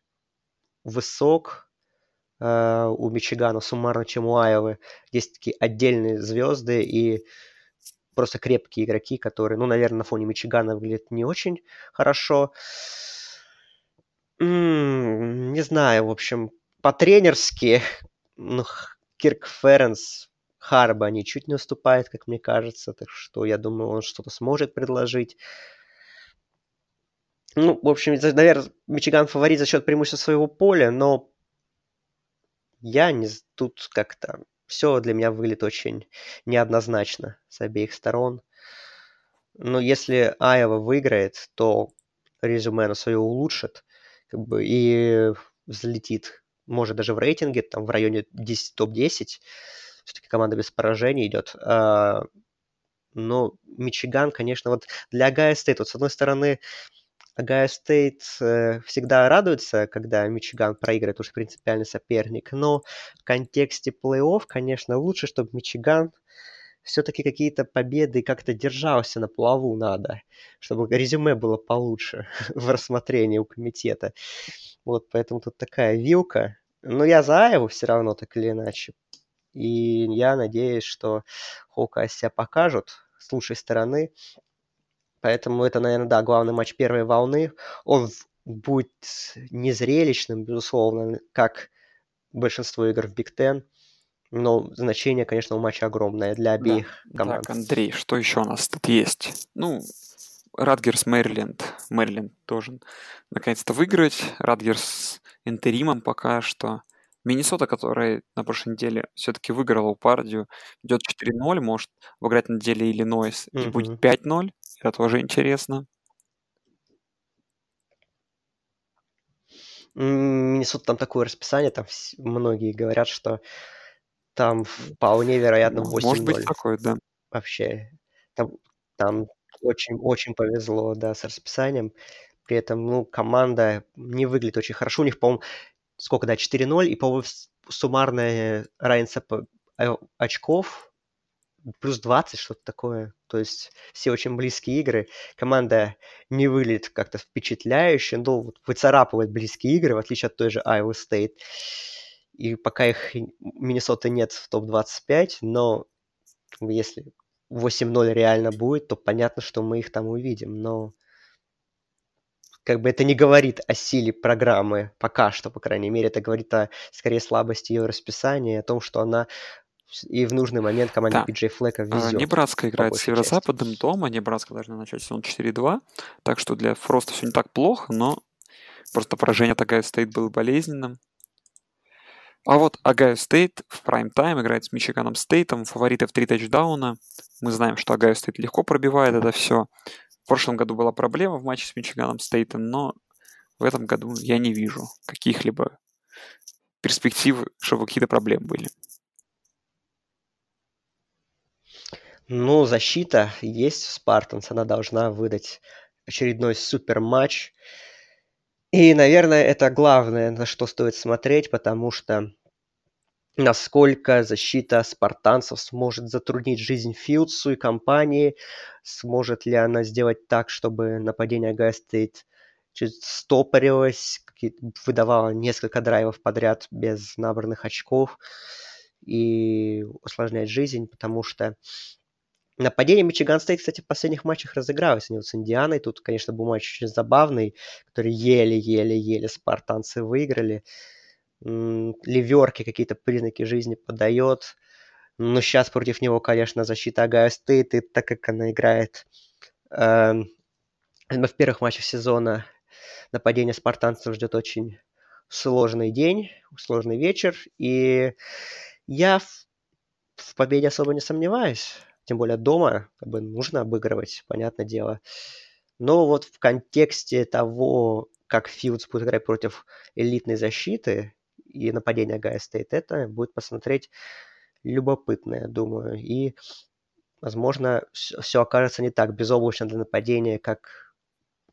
высок э, у Мичигана суммарно, чем у Айовы. Есть такие отдельные звезды и просто крепкие игроки, которые, ну, наверное, на фоне Мичигана выглядят не очень хорошо. М-м, не знаю, в общем, по-тренерски, ну, Кирк Ференс, Харба ничуть не уступает, как мне кажется, так что я думаю, он что-то сможет предложить. Ну, в общем, наверное, Мичиган фаворит за счет преимущества своего поля, но я не тут как-то все для меня выглядит очень неоднозначно с обеих сторон. Но если Айова выиграет, то резюме на свое улучшит как бы, и взлетит, может, даже в рейтинге, там в районе 10, топ-10. Все-таки команда без поражений идет. А, но Мичиган, конечно, вот для Огайо Стейт, вот с одной стороны, Огайо Стейт э, всегда радуется, когда Мичиган проигрывает, уж принципиальный соперник, но в контексте плей-офф, конечно, лучше, чтобы Мичиган все-таки какие-то победы как-то держался на плаву надо, чтобы резюме было получше в рассмотрении у комитета. Вот, поэтому тут такая вилка. Но я за Айову все равно, так или иначе. И я надеюсь, что Хоука себя покажут с лучшей стороны. Поэтому это, наверное, да, главный матч первой волны. Он будет незрелищным, безусловно, как большинство игр в Биг Тен. Но значение, конечно, у матча огромное для обеих да. команд. Так, Андрей, что еще у нас тут есть? Ну, Радгерс Мэриленд. Мэриленд должен наконец-то выиграть. Радгерс интеримом пока что. Миннесота, которая на прошлой неделе все-таки выиграла у Пардию, идет 4-0, может выиграть на неделе Иллинойс и будет 5-0. Это тоже интересно. Миннесота там такое расписание, там многие говорят, что там вполне вероятно 8-0. Может быть такое, да. Вообще. Там, там очень, очень повезло, да, с расписанием. При этом, ну, команда не выглядит очень хорошо. У них, по-моему, сколько, да, 4-0, и, по-моему, суммарная разница а, очков плюс 20, что-то такое. То есть все очень близкие игры. Команда не выглядит как-то впечатляюще, но вот выцарапывает близкие игры, в отличие от той же Iowa State. И пока их Миннесоты нет в топ-25, но если 8-0 реально будет, то понятно, что мы их там увидим. Но как бы это не говорит о силе программы пока что, по крайней мере, это говорит о скорее слабости ее расписания, о том, что она и в нужный момент команде да. PJ Флека везет. Небраска играет с Северо-Западом части. дома, Небраска должна начать сезон 4-2, так что для Фроста все не так плохо, но просто поражение от Огайо Стейт было болезненным. А вот Огайо Стейт в прайм-тайм играет с Мичиганом Стейтом, фавориты в три тачдауна. Мы знаем, что Огайо Стейт легко пробивает это все. В прошлом году была проблема в матче с Мичиганом Стейтом, но в этом году я не вижу каких-либо перспектив, чтобы какие-то проблемы были. Ну, защита есть в Спартанс, она должна выдать очередной супер матч. И, наверное, это главное, на что стоит смотреть, потому что насколько защита спартанцев сможет затруднить жизнь Филдсу и компании, сможет ли она сделать так, чтобы нападение Огайо Стейт чуть стопорилось, выдавало несколько драйвов подряд без набранных очков и усложнять жизнь, потому что Нападение Мичиган Стейт, кстати, в последних матчах разыгралось. Они вот с Индианой. Тут, конечно, был матч очень забавный, который еле-еле-еле спартанцы выиграли. Люэрки какие-то признаки жизни подает. Но сейчас против него, конечно, защита Огайо Стейт, и так как она играет э, в первых матчах сезона, нападение спартанцев ждет очень сложный день, сложный вечер. И я в, в победе особо не сомневаюсь тем более дома, как бы нужно обыгрывать, понятное дело. Но вот в контексте того, как Филдс будет играть против элитной защиты и нападения Огайо Стейт, это будет посмотреть любопытно, я думаю. И, возможно, все окажется не так безоблачно для нападения, как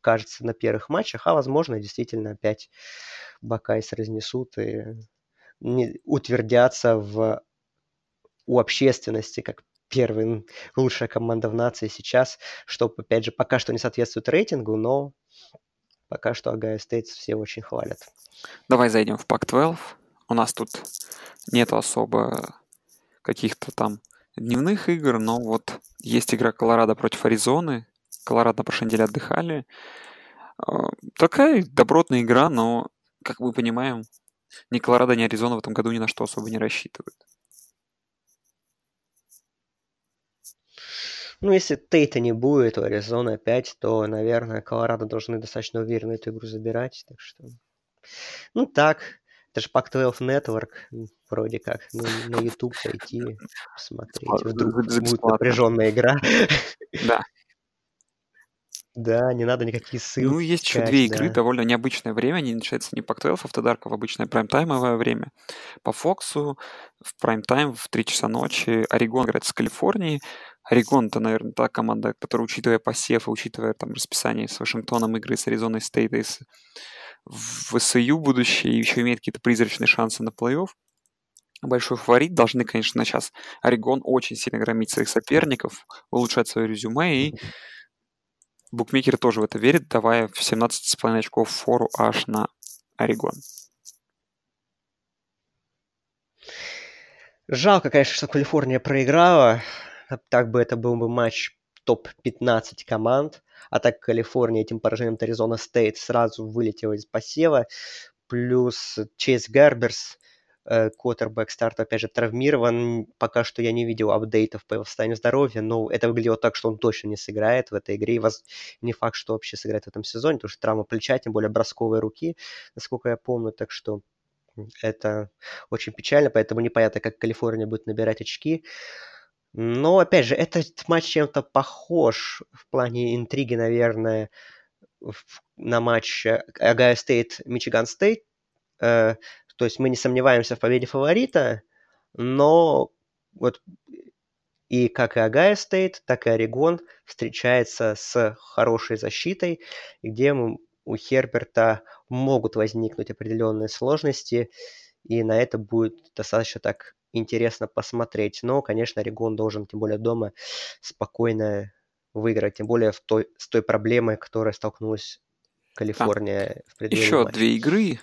кажется на первых матчах, а, возможно, действительно опять Бакайс разнесут и не утвердятся в, у общественности как первый, лучшая команда в нации сейчас, что, опять же, пока что не соответствует рейтингу, но пока что Огайо Стейт все очень хвалят. Давай зайдем в Пак-12. У нас тут нет особо каких-то там дневных игр, но вот есть игра Колорадо против Аризоны. Колорадо прошлой неделе отдыхали. А, такая добротная игра, но, как мы понимаем, ни Колорадо, ни Аризона в этом году ни на что особо не рассчитывают. Ну, если Тейта не будет у Аризоны опять, то, наверное, Колорадо должны достаточно уверенно эту игру забирать. Так что... Ну, так. Это же Pac-12 Network, вроде как. Ну, на YouTube зайти, посмотреть. Вдруг будет напряженная игра. Да. Да, не надо никакие ссылки. Ну, есть еще две игры, да. довольно необычное время. Они начинаются не по 12 автодарка, в обычное прайм-таймовое время. По Фоксу в прайм-тайм в 3 часа ночи Орегон играет с Калифорнией. Орегон это, наверное, та команда, которая, учитывая посев учитывая там расписание с Вашингтоном игры с Аризоной Стейт и с в СЮ будущее, еще имеет какие-то призрачные шансы на плей-офф. Большой фаворит. Должны, конечно, сейчас Орегон очень сильно громить своих соперников, улучшать свое резюме и Букмекеры тоже в это верят, давая в 17,5 очков фору аж на Орегон. Жалко, конечно, что Калифорния проиграла. Так бы это был бы матч топ-15 команд. А так Калифорния этим поражением от Аризона Стейт сразу вылетела из посева. Плюс Чейз Гарберс Квотербек старт, опять же, травмирован. Пока что я не видел апдейтов по его состоянию здоровья, но это выглядело так, что он точно не сыграет в этой игре. И воз... не факт, что вообще сыграет в этом сезоне, потому что травма плеча, тем более бросковой руки, насколько я помню. Так что это очень печально, поэтому непонятно, как Калифорния будет набирать очки. Но, опять же, этот матч чем-то похож в плане интриги, наверное, на матч Огайо Стейт, Мичиган Стейт, то есть мы не сомневаемся в победе фаворита, но вот и как и Агая Стейт, так и Орегон встречается с хорошей защитой, где у Херберта могут возникнуть определенные сложности, и на это будет достаточно так интересно посмотреть. Но, конечно, Орегон должен, тем более дома, спокойно выиграть, тем более в той, с той проблемой, которая столкнулась Калифорния а, в предыдущем Еще матче. две игры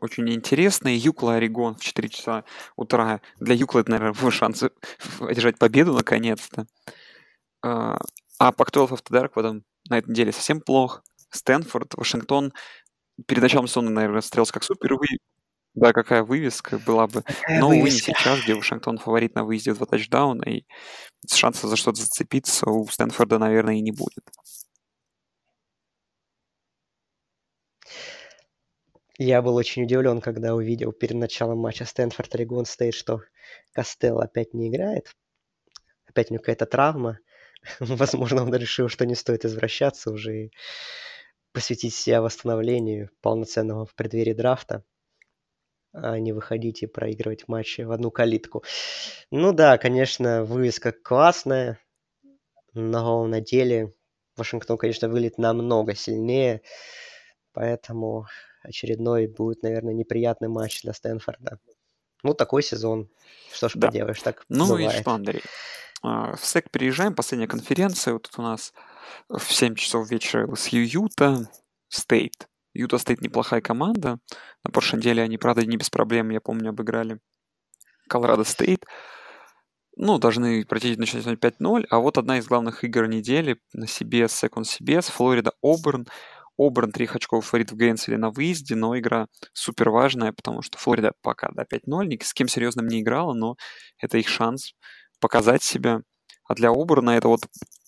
очень интересные. Юкла Орегон в 4 часа утра. Для Юкла это, наверное, шанс одержать победу наконец-то. А, Пак-12 Автодарк в этом, на этой неделе совсем плохо. Стэнфорд, Вашингтон. Перед началом сезона, наверное, стрелялся как супер вы... Да, какая вывеска была бы. Какая Но, увы, не сейчас, где Вашингтон фаворит на выезде два тачдауна, и шанса за что-то зацепиться у Стэнфорда, наверное, и не будет. Я был очень удивлен, когда увидел перед началом матча Стэнфорд Орегон Стейт, что Костелло опять не играет. Опять у него какая-то травма. Возможно, он решил, что не стоит извращаться уже и посвятить себя восстановлению полноценного в преддверии драфта, а не выходить и проигрывать матчи в одну калитку. Ну да, конечно, вывеска классная, но на деле Вашингтон, конечно, выглядит намного сильнее, поэтому очередной будет, наверное, неприятный матч для Стэнфорда. Ну, такой сезон. Что ж да. поделаешь, так Ну бывает. и что, Андрей? А, в СЭК приезжаем, последняя конференция. Вот тут у нас в 7 часов вечера LSU Юта Стейт. Юта Стейт неплохая команда. На прошлой неделе они, правда, не без проблем, я помню, обыграли Колорадо Стейт. Ну, должны пройти начать 5-0. А вот одна из главных игр недели на CBS, Second CBS, Флорида Оберн. Обран 3 очков фаворит в Гейнсвилле на выезде, но игра супер важная, потому что Флорида пока до 5-0, ни с кем серьезным не играла, но это их шанс показать себя. А для Оберна это вот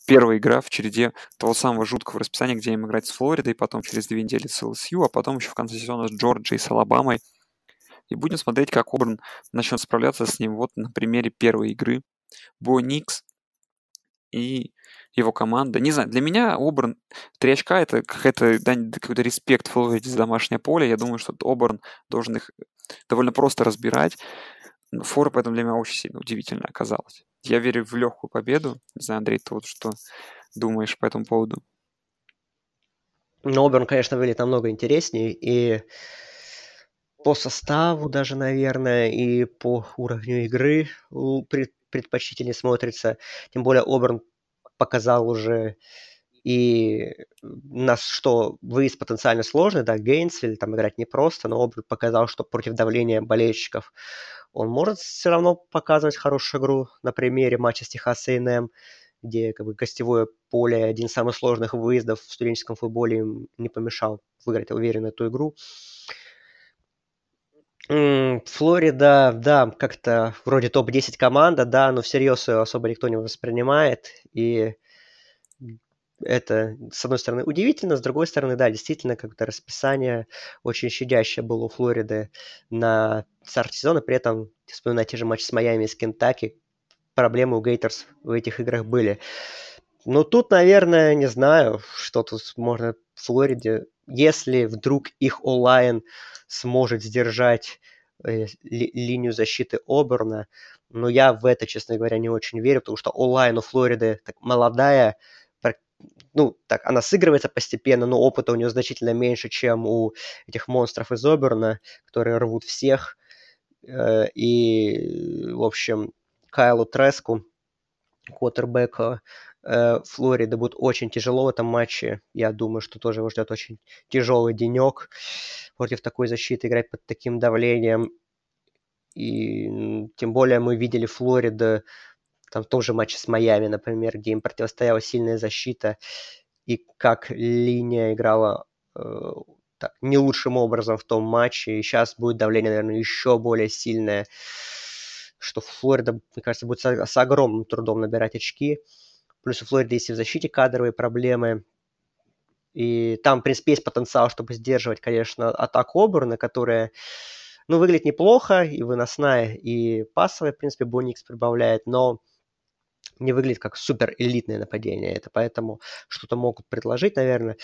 первая игра в череде того самого жуткого расписания, где им играть с Флоридой, потом через две недели с ЛСЮ, а потом еще в конце сезона с Джорджией, с Алабамой. И будем смотреть, как Оберн начнет справляться с ним вот на примере первой игры. Бо Никс и его команда. Не знаю, для меня Оберн 3 очка это какая-то, да, какой-то респект Флориде за домашнее поле. Я думаю, что Оберн должен их довольно просто разбирать. Фора поэтому для меня очень сильно удивительно оказалась. Я верю в легкую победу. Не знаю, Андрей, ты вот что думаешь по этому поводу? Ну, Оберн, конечно, выглядит намного интереснее. И по составу даже, наверное, и по уровню игры предпочтительнее смотрится. Тем более Оберн показал уже и нас что выезд потенциально сложный, да, Гейнсвиль там играть непросто, но Оберн показал, что против давления болельщиков он может все равно показывать хорошую игру на примере матча с Техас A&M, где как бы гостевое поле один из самых сложных выездов в студенческом футболе им не помешал выиграть уверенно эту игру. Флорида, да, как-то вроде топ-10 команда, да, но всерьез ее особо никто не воспринимает. И это, с одной стороны, удивительно, с другой стороны, да, действительно, как-то расписание очень щадящее было у Флориды на старт сезона, при этом, вспоминая те же матчи с Майами и с Кентаки, проблемы у Гейтерс в этих играх были. Ну, тут, наверное, не знаю, что тут можно в Флориде. Если вдруг их онлайн сможет сдержать э, ли, линию защиты Оберна. Но я в это, честно говоря, не очень верю, потому что онлайн у Флориды так молодая, ну, так, она сыгрывается постепенно, но опыта у нее значительно меньше, чем у этих монстров из Оберна, которые рвут всех. Э, и, в общем, Кайлу Треску, квотербека э, Флориды, будет очень тяжело в этом матче. Я думаю, что тоже его ждет очень тяжелый денек против такой защиты, играть под таким давлением. И тем более мы видели Флорида там в том же матче с Майами, например, где им противостояла сильная защита, и как линия играла э, так, не лучшим образом в том матче, и сейчас будет давление, наверное, еще более сильное, что Флорида, мне кажется, будет с, с огромным трудом набирать очки. Плюс у Флориды есть и в защите кадровые проблемы, и там, в принципе, есть потенциал, чтобы сдерживать, конечно, атаку Оберна, которая, ну, выглядит неплохо, и выносная, и пасовая, в принципе, Боникс прибавляет, но не выглядит как супер элитное нападение. Это поэтому что-то могут предложить, наверное.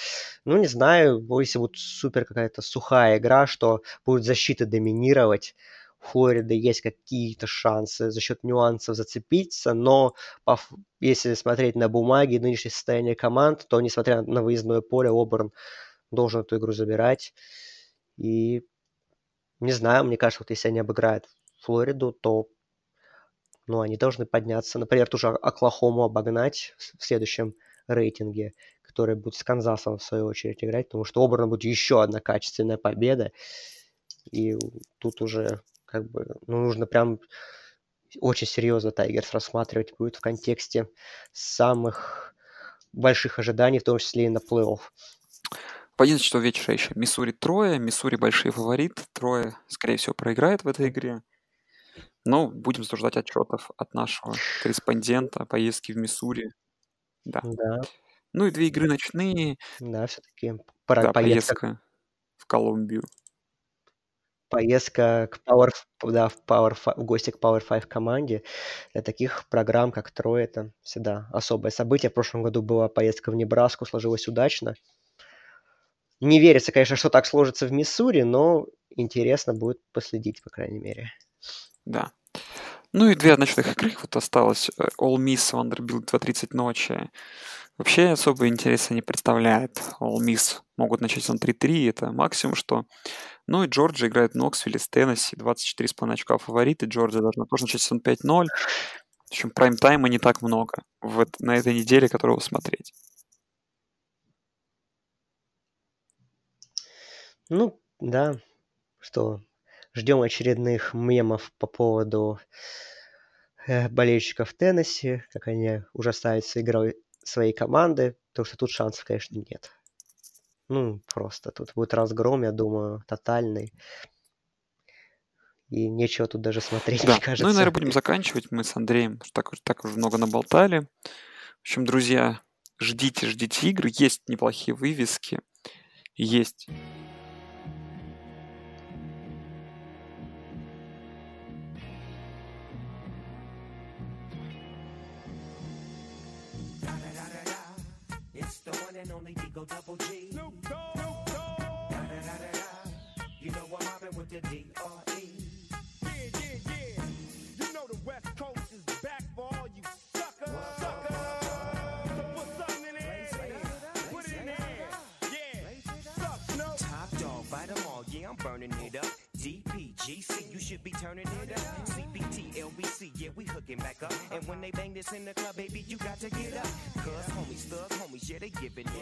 Ну, не знаю, если вот супер какая-то сухая игра, что будет защита доминировать, Флориды есть какие-то шансы за счет нюансов зацепиться, но по, если смотреть на бумаге нынешнее состояние команд, то, несмотря на выездное поле, Оберн должен эту игру забирать. И не знаю, мне кажется, вот если они обыграют Флориду, то ну, они должны подняться. Например, ту же Оклахому обогнать в следующем рейтинге, который будет с Канзасом, в свою очередь, играть, потому что Оберна будет еще одна качественная победа. И тут уже как бы ну, нужно прям очень серьезно Тайгерс рассматривать будет в контексте самых больших ожиданий, в том числе и на плей-офф. В 11 часов вечера еще Миссури трое, Миссури большие фаворит, трое, скорее всего, проиграет в этой игре. Ну, будем ждать отчетов от нашего корреспондента поездки в Миссури. Да. Да, Ну и две игры ночные. да, все-таки Да, поездка, поездка в Колумбию. поездка к Power, да, в, Power в гости к Power 5 команде. Для таких программ, как Трое, это всегда особое событие. В прошлом году была поездка в Небраску, сложилось удачно. Не верится, конечно, что так сложится в Миссури, но интересно будет последить, по крайней мере. Да. Ну и две ночных игры вот осталось. Э, All Miss, Vanderbilt 2.30 ночи. Вообще особо интереса не представляет. All Miss могут начать он 3-3, это максимум, что... Ну и Джорджия играет в Ноксвилле с Теннесси, 24,5 очка фавориты. Джорджия должна тоже начать сезон 5-0. В общем, прайм-тайма не так много вот на этой неделе, которого смотреть. Ну, да, что ждем очередных мемов по поводу э, болельщиков Теннесси, как они ужасаются игрой своей команды, потому что тут шансов, конечно, нет. Ну, просто тут будет разгром, я думаю, тотальный. И нечего тут даже смотреть, Да, мне кажется. ну и, наверное, будем заканчивать. Мы с Андреем так, так уже много наболтали. В общем, друзья, ждите, ждите игры. Есть неплохие вывески. Есть with the D-R-E. Yeah, yeah, yeah. You know the West Coast is back for all you suckers. Suckers. So put something in the air. Put it in the air. Yeah. Suck, no. Top dog, bite 'em all. Yeah, I'm burning it up. DPGC, you should be turning it up. CBT, LBC, yeah, we hooking back up. And when they bang this in the club, baby, you got to get up. Cuz homies, thug homies, yeah, they giving it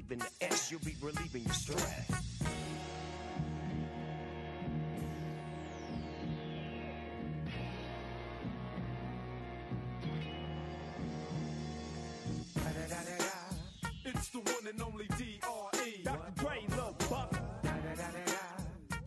It's the one and only D.R.E. Dr. Dre, Lil Buck.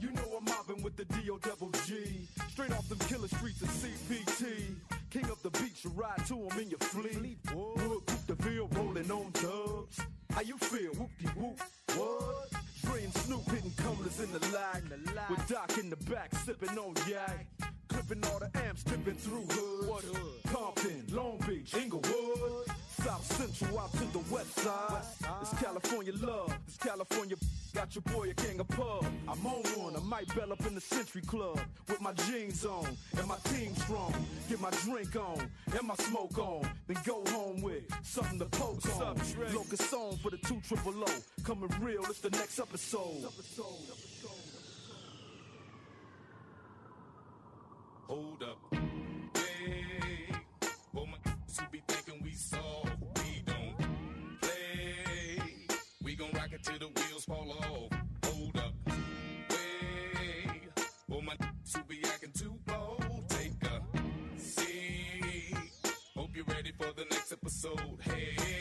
You know I'm mobbing with the D.O. double G. Straight off them killer streets of CPT. King up the beach, you ride to him in your fleet. Wood, Coupe de Ville, rolling on dubs. How you feel? Whoop-de whoop. What? Dre and Snoop hitting cumblers in the lag. With Doc in the back, sipping on yak. Clipping all the amps, dipping through hoods. What hood? West side. It's California love. It's California. Got your boy a king of pub. I'm on one. I might bell up in the Century Club with my jeans on and my team strong. Get my drink on and my smoke on. Then go home with something to poke on. Locust song for the two triple O. Coming real. It's the next episode. Hold up. Who be acting too bold, take a seat. Hope you're ready for the next episode. Hey.